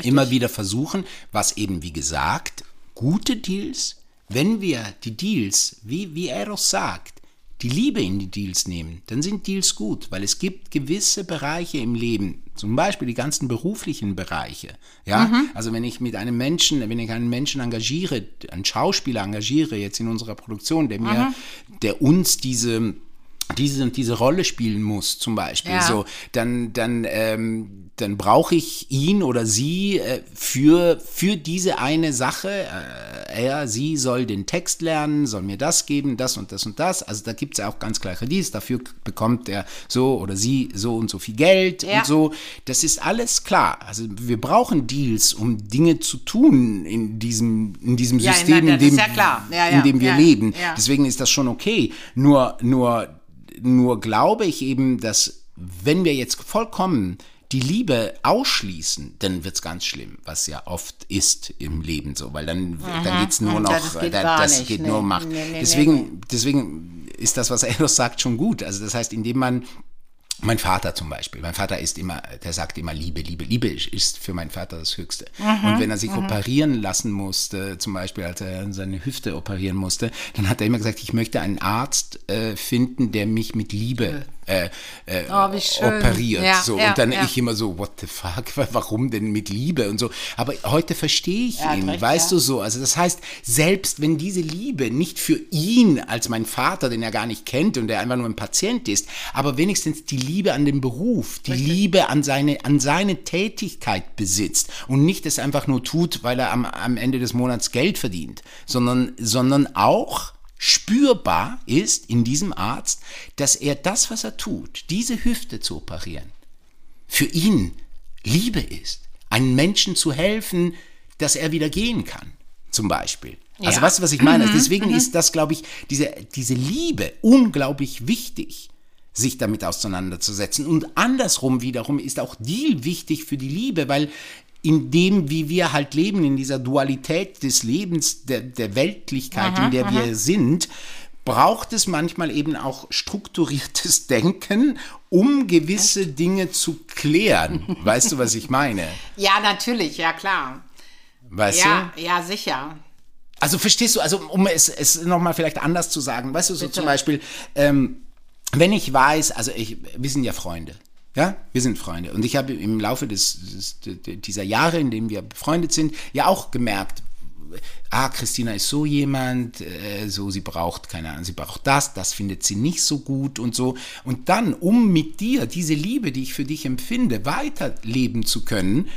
immer wieder versuchen, was eben, wie gesagt, gute Deals, wenn wir die Deals, wie, wie Eros sagt, die Liebe in die Deals nehmen, dann sind Deals gut, weil es gibt gewisse Bereiche im Leben, zum Beispiel die ganzen beruflichen Bereiche. Ja, also wenn ich mit einem Menschen, wenn ich einen Menschen engagiere, einen Schauspieler engagiere jetzt in unserer Produktion, der mir, der uns diese diese und diese Rolle spielen muss, zum Beispiel, Ja. so, dann, dann, ähm, dann brauche ich ihn oder sie äh, für, für diese eine Sache. Äh, er, sie soll den Text lernen, soll mir das geben, das und das und das. Also da gibt es ja auch ganz klare Deals. Dafür bekommt er so oder sie so und so viel Geld Ja. und so. Das ist alles klar. Also wir brauchen Deals, um Dinge zu tun in diesem, in diesem Ja, System, in ist dem, in dem wir leben. Deswegen ist das schon okay. Nur, nur, nur glaube ich eben, dass wenn wir jetzt vollkommen die Liebe ausschließen, dann wird's ganz schlimm, was ja oft ist im Leben so, weil dann, dann geht's nur Mhm. noch, Das geht da- das nicht. geht Nee, nur um Macht. nee, nee, deswegen, deswegen ist das, was Eros sagt, schon gut. Also das heißt, indem man mein Vater zum Beispiel. Mein Vater ist immer, der sagt immer Liebe, Liebe, Liebe ist für meinen Vater das Höchste. Und wenn er sich operieren lassen musste, zum Beispiel als er seine Hüfte operieren musste, dann hat er immer gesagt, ich möchte einen Arzt äh, finden, der mich mit Liebe äh, äh, Oh, operiert. Ja, so. ja, und dann ja. ich immer so, what the fuck, warum denn mit Liebe und so. Aber heute verstehe ich ihn, recht, weißt du so. Also das heißt, selbst wenn diese Liebe nicht für ihn als mein Vater, den er gar nicht kennt und der einfach nur ein Patient ist, aber wenigstens die Liebe an den Beruf, die Liebe an seine, an seine Tätigkeit besitzt und nicht es einfach nur tut, weil er am, am Ende des Monats Geld verdient, sondern, sondern auch spürbar ist in diesem Arzt, dass er das, was er tut, diese Hüfte zu operieren, für ihn Liebe ist. Einem Menschen zu helfen, dass er wieder gehen kann, zum Beispiel. Also Ja. Mhm, weißt du, was ich meine? Deswegen ist das, glaube ich, diese, diese Liebe unglaublich wichtig, sich damit auseinanderzusetzen. Und andersrum wiederum ist auch Deal wichtig für die Liebe, weil in dem, wie wir halt leben, in dieser Dualität des Lebens, der, der Weltlichkeit, in der wir sind, braucht es manchmal eben auch strukturiertes Denken, um gewisse Dinge zu klären. Weißt du, was ich meine? Ja, natürlich, ja klar. Weißt Ja, du? ja, sicher. Also verstehst du, also um es, es nochmal vielleicht anders zu sagen, weißt du, so Bitte. zum Beispiel, ähm, wenn ich weiß, also ich, wir sind ja Freunde, ja, wir sind Freunde und ich habe im Laufe des, des, dieser Jahre, in denen wir befreundet sind, ja auch gemerkt, ah, Christina ist so jemand, äh, so sie braucht, keine Ahnung, sie braucht das, das findet sie nicht so gut und so. Und dann, um mit dir diese Liebe, die ich für dich empfinde, weiterleben zu können,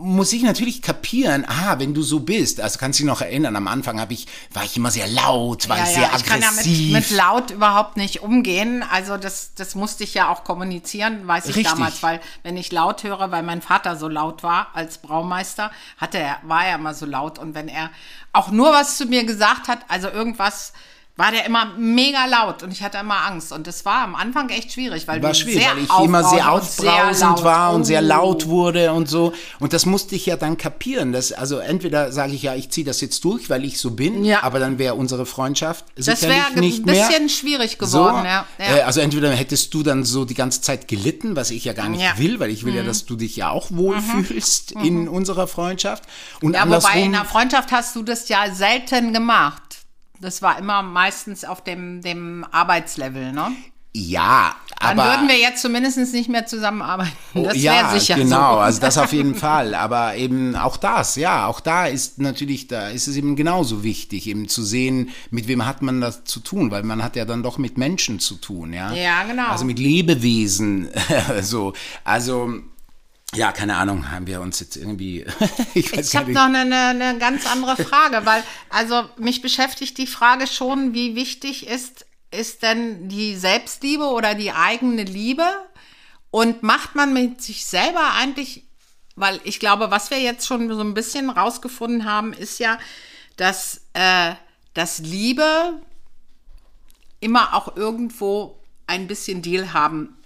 muss ich natürlich kapieren, ah, wenn du so bist, also kannst du dich noch erinnern, am Anfang habe ich, war ich immer sehr laut, war Ja, ich sehr ja, ich kann ja mit, aggressiv. mit laut überhaupt nicht umgehen. Also das, das musste ich ja auch kommunizieren, weiß ich Richtig. damals, weil wenn ich laut höre, weil mein Vater so laut war als Braumeister, hatte er, war er immer so laut. Und wenn er auch nur was zu mir gesagt hat, also irgendwas, war der immer mega laut und ich hatte immer Angst. Und das war am Anfang echt schwierig, weil war du schwierig, sehr weil ich immer sehr aufbrausend laut. war und sehr Oh. laut wurde und so. Und das musste ich ja dann kapieren. Dass, also entweder sage ich ja, ich ziehe das jetzt durch, weil ich so bin, Ja. aber dann wäre unsere Freundschaft Das sicherlich wäre ein nicht mehr. bisschen schwierig So, geworden, ja. ja. Äh, also entweder hättest du dann so die ganze Zeit gelitten, was ich ja gar nicht Ja. Mhm. will, weil ich will ja, dass du dich ja auch wohlfühlst in unserer Freundschaft. Und Ja, wobei in der Freundschaft hast du das ja selten gemacht. Das war immer meistens auf dem, dem Arbeitslevel, ne? ja, Dann aber würden wir jetzt zumindest nicht mehr zusammenarbeiten. Das ja, wäre sicher genau, so. also das auf jeden Fall. Aber eben auch das, ja, auch da ist natürlich, da ist es eben genauso wichtig, eben zu sehen, mit wem hat man das zu tun, weil man hat ja dann doch mit Menschen zu tun, ja. Ja, genau. Also mit Lebewesen, so. Also, ja, keine Ahnung, haben wir uns jetzt irgendwie, ich Ich habe noch eine, eine, eine ganz andere Frage, weil also mich beschäftigt die Frage schon, wie wichtig ist, ist denn die Selbstliebe oder die eigene Liebe? Und macht man mit sich selber eigentlich, weil ich glaube, was wir jetzt schon so ein bisschen rausgefunden haben, ist ja, dass, äh, dass Liebe immer auch irgendwo ein bisschen Deal haben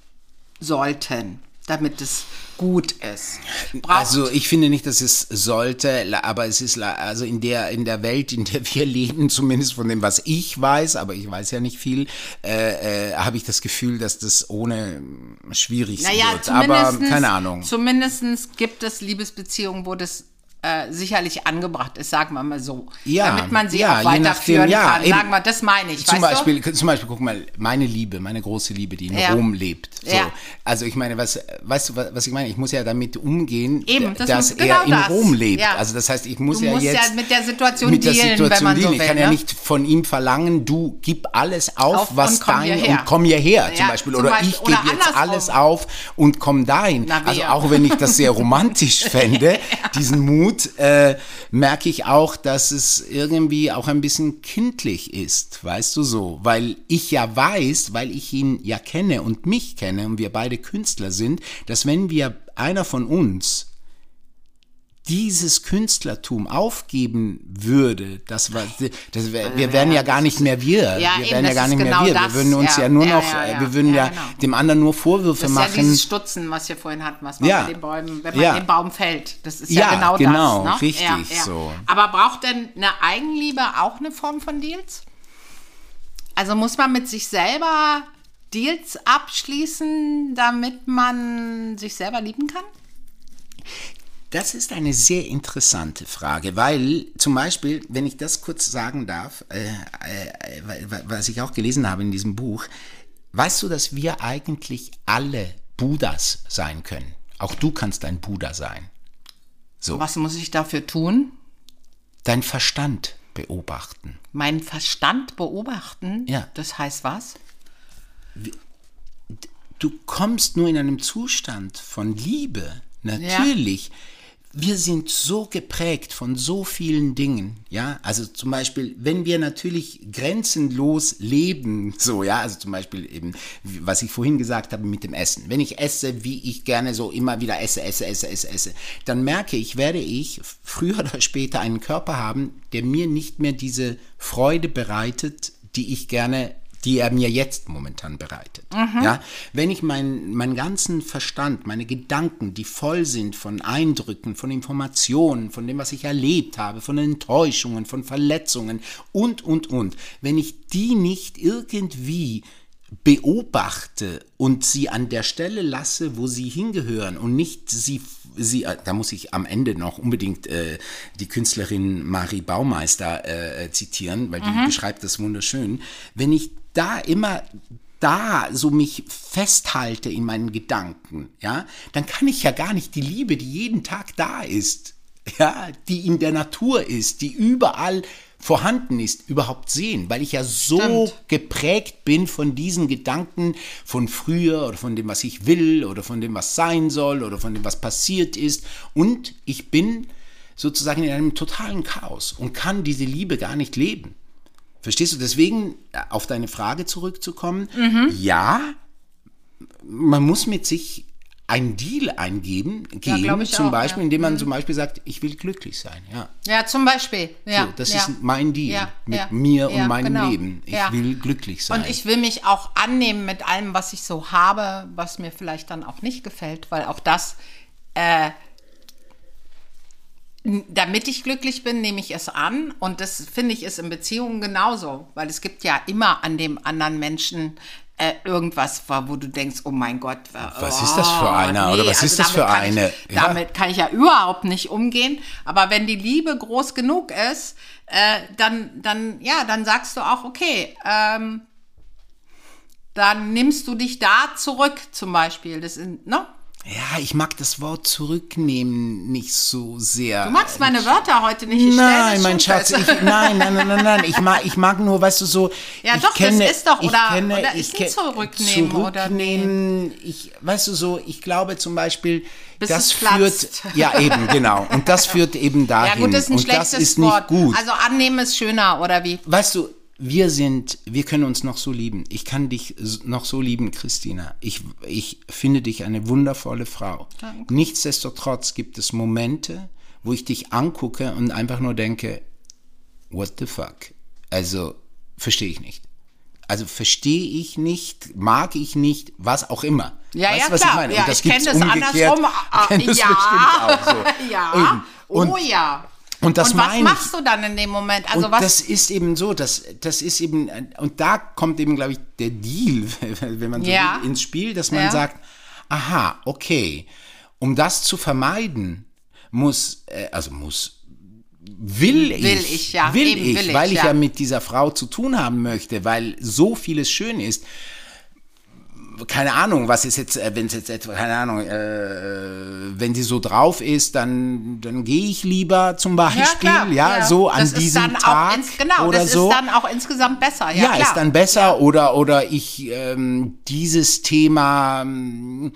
sollten, damit es gut ist. Braucht Also ich finde nicht, dass es sollte, aber es ist also in der in der Welt, in der wir leben, zumindest von dem, was ich weiß, aber ich weiß ja nicht viel, äh, äh, habe ich das Gefühl, dass das ohne schwierig Naja, wird. Aber keine Ahnung. Zumindest gibt es Liebesbeziehungen, wo das äh, sicherlich angebracht ist, sagen wir mal so. Ja, damit man sie ja, auch weiterführen nachdem, ja, kann. eben. Sagen wir, das meine ich. Zum Beispiel, zum Beispiel, guck mal, meine Liebe, meine große Liebe, die in Ja. Rom lebt. So. Ja. Also ich meine, was, weißt du, was was ich meine? Ich muss ja damit umgehen, Eben, das dass muss- er genau in das. Rom lebt. Ja. Also das heißt, ich muss Du ja musst ja jetzt mit der Situation mit der dealen, wenn Situation man so dealen. Ich will, kann ja ne? nicht von ihm verlangen, du gib alles auf, Auf was und dein hierher. und komm hierher zum Ja, Beispiel. Oder ich gebe jetzt alles auf und komm dahin. Also auch wenn ich das sehr romantisch fände, diesen Mut, äh, merke ich auch, dass es irgendwie auch ein bisschen kindlich ist, weißt du so, weil ich ja weiß, weil ich ihn ja kenne und mich kenne und wir beide Künstler sind, dass wenn wir einer von uns dieses Künstlertum aufgeben würde, das war, das wär, wir wären ja gar nicht mehr wir. Ja, wir eben, wären ja das gar nicht mehr genau wir. Wir das. würden uns ja, Ja, nur ja, noch, ja, äh, ja. wir würden ja, Ja, genau. dem anderen nur Vorwürfe Das ist ja machen. dieses Stutzen, was wir vorhin hatten, was man Ja. mit den Bäumen, wenn man Ja. den Baum fällt. Das ist ja, Ja, genau, genau, das. Ne? richtig, ja, ja. so. Aber braucht denn eine Eigenliebe auch eine Form von Deals? Also muss man mit sich selber Deals abschließen, damit man sich selber lieben kann? Das ist eine sehr interessante Frage, weil zum Beispiel, wenn ich das kurz sagen darf, äh, äh, was ich auch gelesen habe in diesem Buch, weißt du, dass wir eigentlich alle Buddhas sein können? Auch du kannst ein Buddha sein. So, Was muss ich dafür tun? dein Verstand beobachten. Meinen Verstand beobachten? Ja. Das heißt was? du kommst nur in einem Zustand von Liebe. Natürlich. Wir sind so geprägt von so vielen Dingen, ja. Also zum Beispiel, wenn wir natürlich grenzenlos leben, so, ja. Also zum Beispiel eben, was ich vorhin gesagt habe mit dem Essen. Wenn ich esse, wie ich gerne so immer wieder esse, esse, esse, esse, esse, dann merke ich, werde ich früher oder später einen Körper haben, der mir nicht mehr diese Freude bereitet, die ich gerne die er mir jetzt momentan bereitet. Ja, wenn ich meinen meinen ganzen Verstand, meine Gedanken, die voll sind von Eindrücken, von Informationen, von dem, was ich erlebt habe, von Enttäuschungen, von Verletzungen und, und, und, wenn ich die nicht irgendwie beobachte und sie an der Stelle lasse, wo sie hingehören und nicht sie, sie da muss ich am Ende noch unbedingt äh, die Künstlerin Marie Baumeister äh, zitieren, weil die beschreibt das wunderschön. Wenn ich da immer da so mich festhalte in meinen Gedanken, ja, dann kann ich ja gar nicht die Liebe, die jeden Tag da ist, ja, die in der Natur ist, die überall vorhanden ist, überhaupt sehen, weil ich ja so Stimmt. geprägt bin von diesen Gedanken von früher oder von dem, was ich will oder von dem, was sein soll oder von dem, was passiert ist. Und ich bin sozusagen in einem totalen Chaos und kann diese Liebe gar nicht leben. Verstehst du? Deswegen, äh, auf deine Frage zurückzukommen, ja, man muss mit sich einen Deal eingeben, glaub ich zum auch, Beispiel, ja. Mhm. indem man zum Beispiel sagt, ich will glücklich sein, ja. Ja, zum Beispiel. Ja, So, das ja. ist mein Deal Ja, mit ja, mir und ja, meinem genau. Leben. Ich Ja. will glücklich sein. Und ich will mich auch annehmen mit allem, was ich so habe, was mir vielleicht dann auch nicht gefällt, weil auch das, äh, damit ich glücklich bin, nehme ich es an. Und das finde ich ist in Beziehungen genauso, weil es gibt ja immer an dem anderen Menschen äh, irgendwas, wo du denkst, oh mein Gott, Was ist das für einer? Oder was ist das für eine? Ich, Ja. Damit kann ich ja überhaupt nicht umgehen. Aber wenn die Liebe groß genug ist, äh, dann, dann, ja, dann sagst du auch, okay, ähm, dann nimmst du dich da zurück, zum Beispiel. Das ist, ne? Ja, ich mag das Wort zurücknehmen nicht so sehr. Du magst meine Wörter heute nicht. Ich Nein, das mein Schatz, ich, nein, nein, nein, nein, nein. Ich mag, ich mag nur, weißt du, so. Ja, ich doch, das kenne, ist doch, ich oder- kenne, oder ich ist ein ke- Zurücknehmen, oder Zurücknehmen, ich, weißt du, so, ich glaube zum Beispiel, Bis das führt, ja, eben, genau. Und das führt eben dahin. Ja, gut, das ist ein und schlechtes das ist Wort. nicht gut. Also annehmen ist schöner, oder wie? Weißt du, wir sind, wir können uns noch so lieben. Ich kann dich noch so lieben, Christina. Ich, ich finde dich eine wundervolle Frau. Nichtsdestotrotz gibt es Momente, wo ich dich angucke und einfach nur denke, what the fuck? Also, verstehe ich nicht. Also verstehe ich nicht, mag ich nicht, was auch immer. Ja, weißt ja, was klar. ich meine? Ja, Und das ich kenne das umgekehrt. andersrum. Ah, ja. auch so. ja. Eben. Und, oh ja. Und das Und was machst du dann in dem Moment? Also und was? das ist eben so, das, das ist eben, und da kommt eben, glaube ich, der Deal, wenn man so Ja. will, ins Spiel, dass man Ja. sagt, aha, okay, um das zu vermeiden, muss, äh, also muss, will ich, Will ich, ja, will eben ich, will ich, weil ich ja. ja. mit dieser Frau zu tun haben möchte, weil so vieles schön ist, keine Ahnung, was ist jetzt, wenn es jetzt etwa, keine Ahnung, äh, wenn sie so drauf ist, dann, dann gehe ich lieber zum Beispiel, ja, so an das ist diesem dann Tag Auch ins, genau, oder das so. ist dann auch insgesamt besser. Ja, ja, klar. ist dann besser oder oder ich ähm, dieses Thema ähm,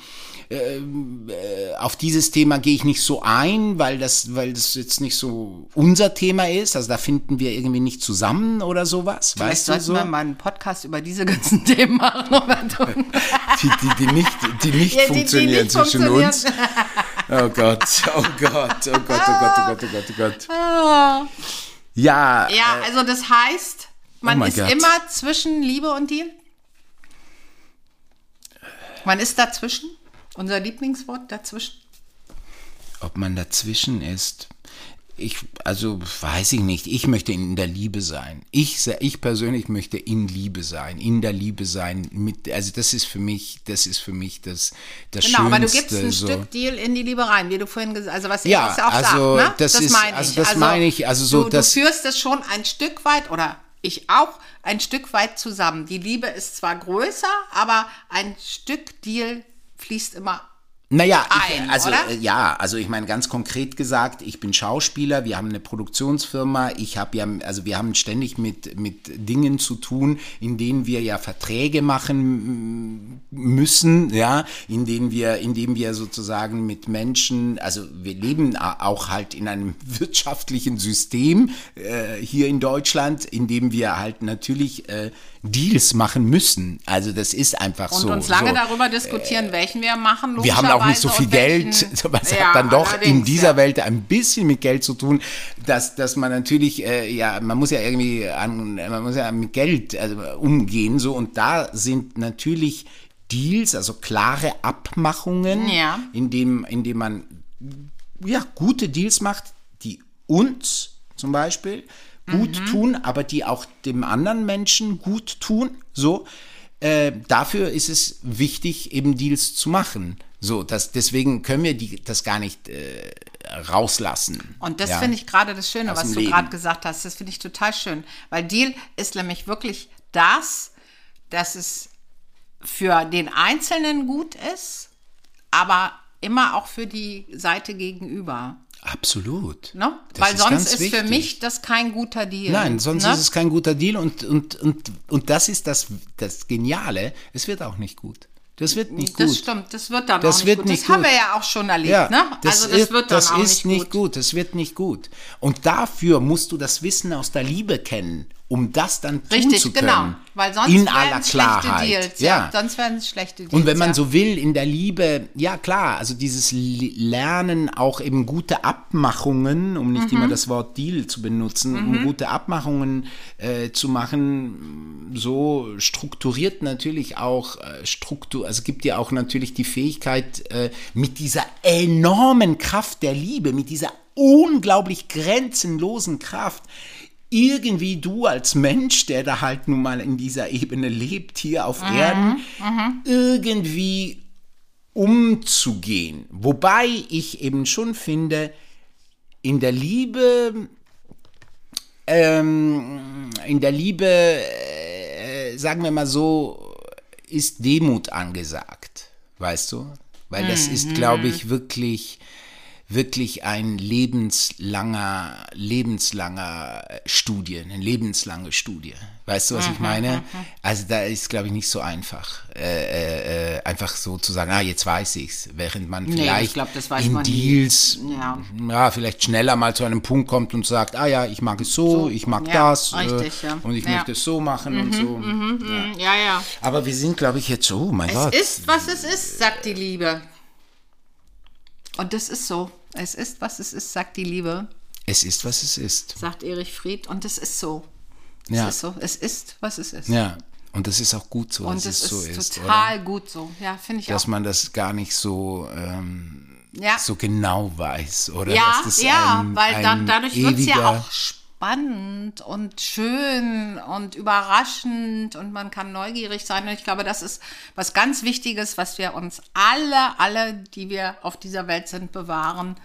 äh, auf dieses Thema gehe ich nicht so ein, weil das weil das jetzt nicht so unser Thema ist, also da finden wir irgendwie nicht zusammen oder sowas, Vielleicht weißt du sollten so? wir mal einen Podcast über diese ganzen Themen machen. Die, die, die nicht die nicht Ja, die- die funktionieren nicht zwischen funktionieren. uns. Oh Gott, oh Gott, oh Gott, oh Gott, oh Gott, oh Gott, oh Gott. Ja, ja, also das heißt, man Oh ist Gott. immer zwischen Liebe und Deal? Man ist dazwischen? Unser Lieblingswort dazwischen? Ob man dazwischen ist, ich, also weiß ich nicht. Ich möchte in der Liebe sein. Ich, ich persönlich möchte in Liebe sein, in der Liebe sein. Mit, also das ist für mich, das ist für mich das, das Genau, Schönste. aber du gibst ein so. Stück Deal in die Liebe rein, wie du vorhin gesagt hast. Also was Ja, Eros auch also sagt, ne? das ist- meine also ich. das meine ich, also so, du, das- du führst es schon ein Stück weit oder ich auch ein Stück weit zusammen. Die Liebe ist zwar größer, aber ein Stück Deal fließt immer Naja, ich, ein, also oder? äh, ja, also ich meine ganz konkret gesagt, ich bin Schauspieler, wir haben eine Produktionsfirma, ich habe ja, also wir haben ständig mit, mit Dingen zu tun, in denen wir ja Verträge machen m- müssen, ja, in denen wir, in denen wir sozusagen mit Menschen, also wir leben auch halt in einem wirtschaftlichen System äh, hier in Deutschland, in dem wir halt natürlich äh, Deals machen müssen. Also das ist einfach und so. uns lange so. darüber diskutieren, welchen wir machen. Wir haben auch nicht so viel Geld, es Ja, hat dann doch in dieser ja. Welt ein bisschen mit Geld zu tun, dass, dass man natürlich, äh, ja, man muss ja irgendwie an, man muss ja mit Geld also, umgehen, so, und da sind natürlich Deals, also klare Abmachungen, Ja. in dem, in dem man, ja, gute Deals macht, die uns zum Beispiel gut tun, aber die auch dem anderen Menschen gut tun, so. Äh, dafür ist es wichtig, eben Deals zu machen. So, das, deswegen können wir die, das gar nicht äh, rauslassen. Und das ja. finde ich gerade das Schöne, was du gerade gesagt hast. Das finde ich total schön. Weil Deal ist nämlich wirklich das, dass es für den Einzelnen gut ist, aber immer auch für die Seite gegenüber. Absolut. Ne? Weil sonst ganz ist wichtig. für mich das kein guter Deal. Nein, sonst ne? ist es kein guter Deal und, und, und, und das ist das, das Geniale. Es wird auch nicht gut. Das wird nicht Das gut. stimmt, das wird dann Das auch nicht wird gut. nicht das haben gut. wir ja auch schon erlebt, Ja, ne? das, also das ist, wird dann das auch ist nicht, nicht gut. gut. Das wird nicht gut. Und dafür musst du das Wissen aus der Liebe kennen, um das dann tun Richtig, zu können. genau. Weil sonst in werden aller es Klarheit. schlechte Deals. Ja. Sonst werden es schlechte Deals. Und wenn man ja. so will, in der Liebe, ja klar, also dieses Lernen, auch eben gute Abmachungen, um nicht Mhm. immer das Wort Deal zu benutzen, um gute Abmachungen äh, zu machen, so strukturiert natürlich auch äh, Struktur, also es gibt ja auch natürlich die Fähigkeit, äh, mit dieser enormen Kraft der Liebe, mit dieser unglaublich grenzenlosen Kraft, irgendwie du als Mensch, der da halt nun mal in dieser Ebene lebt, hier auf Erden, irgendwie umzugehen. Wobei ich eben schon finde, in der Liebe, ähm, in der Liebe, äh, sagen wir mal so, ist Demut angesagt, weißt du? Weil das ist, glaube ich, wirklich, wirklich ein lebenslanger, lebenslanger Studie, eine lebenslange Studie. Weißt du, was ich meine? Also da ist, glaube ich, nicht so einfach, äh, äh, äh, einfach so zu sagen, ah, jetzt weiß ich's, während man ich vielleicht glaub, das weiß in. Deals Ja. ja, vielleicht schneller mal zu einem Punkt kommt und sagt, ah ja, ich mag es so, ich mag ja, das richtig, äh, ja. und ich möchte es so machen und so. Ja. Ja, ja. Aber wir sind, glaube ich, jetzt so, oh mein Gott. Es ist, was es ist, sagt die Liebe. Und das ist so. Es ist, was es ist, sagt die Liebe, es ist, was es ist. sagt Erich Fried. Und es ist so. Es Ja. ist so. Es ist, was es ist. Ja, und das ist auch gut so, Und dass es es so ist, ist, oder? total gut so. Ja, finde ich Dass auch. man das gar nicht so, ähm, Ja, so genau weiß, oder? ja, dass ja ein, weil ein dadurch wird es ja auch spannend und schön und überraschend und man kann neugierig sein. Und ich glaube, das ist was ganz Wichtiges, was wir uns alle, alle, die wir auf dieser Welt sind, bewahren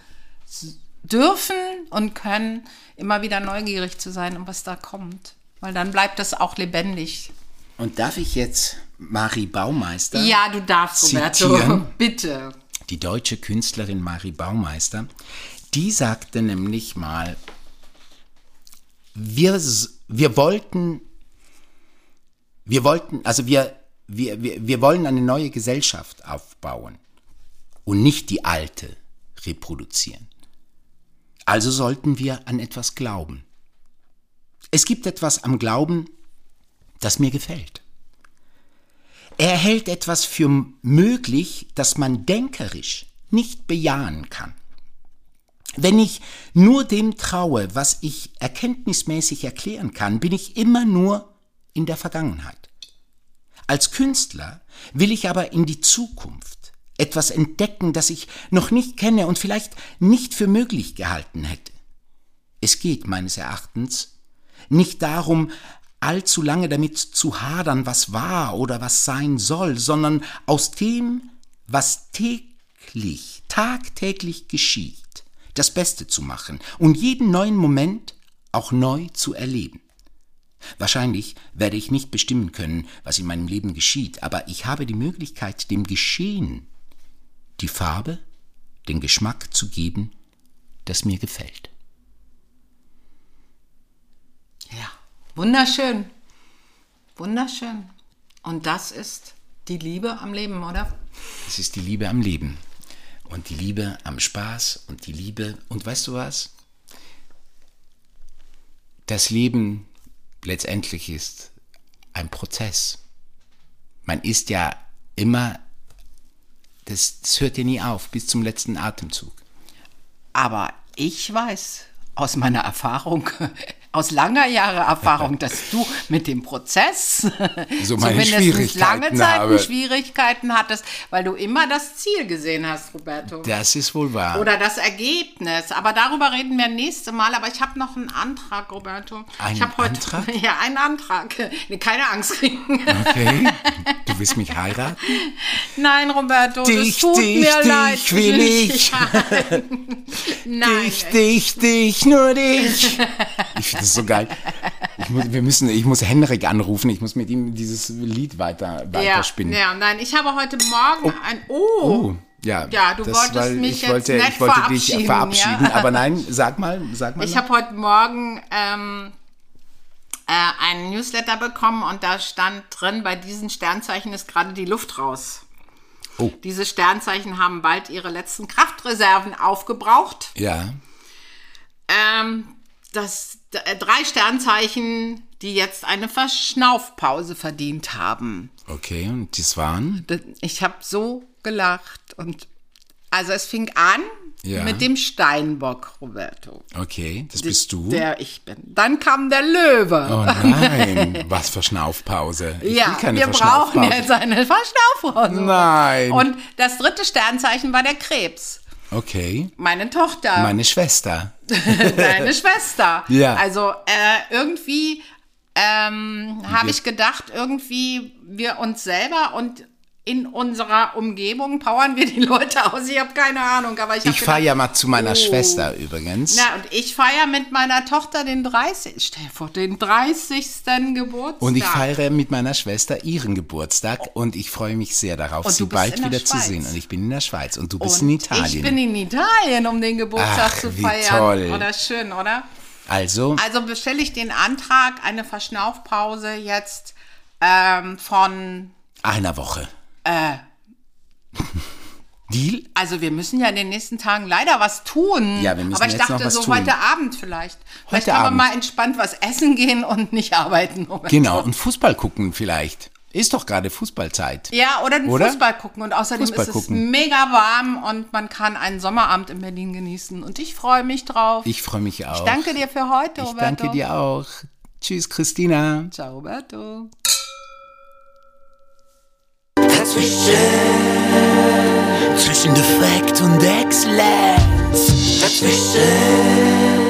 dürfen und können, immer wieder neugierig zu sein, um was da kommt. Weil dann bleibt das auch lebendig. Und darf ich jetzt Marie Baumeister? Ja, du darfst, Roberto. Zitieren. Bitte. die deutsche Künstlerin Marie Baumeister, die sagte nämlich mal, wir, wir wollten, wir wollten, also wir, wir, wir, wir wollen eine neue Gesellschaft aufbauen und nicht die alte reproduzieren. Also sollten wir an etwas glauben. Es gibt etwas am Glauben, das mir gefällt. Er hält etwas für möglich, das man denkerisch nicht bejahen kann. Wenn ich nur dem traue, was ich erkenntnismäßig erklären kann, bin ich immer nur in der Vergangenheit. Als Künstler will ich aber in die Zukunft etwas entdecken, das ich noch nicht kenne und vielleicht nicht für möglich gehalten hätte. Es geht meines Erachtens nicht darum, allzu lange damit zu hadern, was war oder was sein soll, sondern aus dem, was täglich, tagtäglich geschieht, das Beste zu machen und jeden neuen Moment auch neu zu erleben. Wahrscheinlich werde ich nicht bestimmen können, was in meinem Leben geschieht, aber ich habe die Möglichkeit, dem Geschehen die Farbe, den Geschmack zu geben, das mir gefällt. Ja, wunderschön. Wunderschön. Und das ist die Liebe am Leben, oder? Es ist die Liebe am Leben und die Liebe am Spaß und die Liebe. Und weißt du was? Das Leben letztendlich ist ein Prozess. Man ist ja immer, das, das hört ja nie auf, bis zum letzten Atemzug. Aber ich weiß aus meiner Erfahrung, aus langer Jahre Erfahrung, dass du mit dem Prozess So zumindest lange Zeit habe. Schwierigkeiten hattest, weil du immer das Ziel gesehen hast, Roberto. Das ist wohl wahr. Oder das Ergebnis. Aber darüber reden wir nächste Mal. Aber ich habe noch einen Antrag, Roberto. Einen heute, Antrag? Ja, einen Antrag. Nee, keine Angst kriegen. Okay. Du willst mich heiraten? Nein, Roberto, Dich, das tut dich, mir dich leid. will ich. Nein. Dich, dich, dich, nur dich. Ich das so geil. Ich muss, wir müssen, ich muss Henrik anrufen, ich muss mit ihm dieses Lied weiter, Ja, weiterspinnen. ja, nein, ich habe heute Morgen ein. Oh, Oh, ja. Ja, du wolltest weil mich ich jetzt wollte, nett ich wollte dich verabschieden, verabschieden, ja? aber nein, sag mal, sag mal. ich habe heute Morgen ähm, äh, einen Newsletter bekommen und da stand drin, bei diesen Sternzeichen ist gerade die Luft raus. Oh. Diese Sternzeichen haben bald ihre letzten Kraftreserven aufgebraucht. ja, Ähm, das drei Sternzeichen, die jetzt eine Verschnaufpause verdient haben. okay, und das waren? Ich habe so gelacht und also es fing an Ja. mit dem Steinbock, Roberto. Okay, das bist du. Der ich bin. Dann kam der Löwe. oh nein, was für Schnaufpause. Ich ja, wir brauchen Verschnaufpause. jetzt eine Verschnaufpause. Nein. Und das dritte Sternzeichen war der Krebs. Okay, Meine Tochter. meine Schwester. deine Schwester. Ja. Also äh, irgendwie ähm, habe ich gedacht, irgendwie wir uns selber und in unserer Umgebung powern wir die Leute aus. Ich habe keine Ahnung, aber ich Ich fahre ja mal zu meiner Oh. Schwester übrigens. Na, und ich feiere mit meiner Tochter den 30. Stell vor, den 30. Geburtstag. Und ich feiere mit meiner Schwester ihren Geburtstag und ich freue mich sehr darauf, sie bald wieder zu Schweiz. sehen. Und ich bin in der Schweiz und du bist und in Italien. Ich bin in Italien, um den Geburtstag Ach, zu wie feiern. toll. Oder schön, oder? also, Also bestelle ich den Antrag, eine Verschnaufpause jetzt ähm, von einer Woche. Äh. Deal? Also wir müssen ja in den nächsten Tagen leider was tun. Ja, wir müssen Aber ich jetzt noch dachte was so tun. heute Abend vielleicht. Vielleicht Heute kann man Abend. mal entspannt was essen gehen und nicht arbeiten. Moment. Genau, und Fußball gucken vielleicht. Ist doch gerade Fußballzeit. Ja, oder den Oder? Fußball gucken. Und außerdem Fußball ist es gucken. mega warm und man kann einen Sommerabend in Berlin genießen. Und ich freue mich drauf. Ich freue mich auch. danke dir für heute, Ich Roberto. danke dir auch. Tschüss, Christina. Ciao, Roberto. Dazwischen. Zwischen Defekt und Exzellenz. Dazwischen.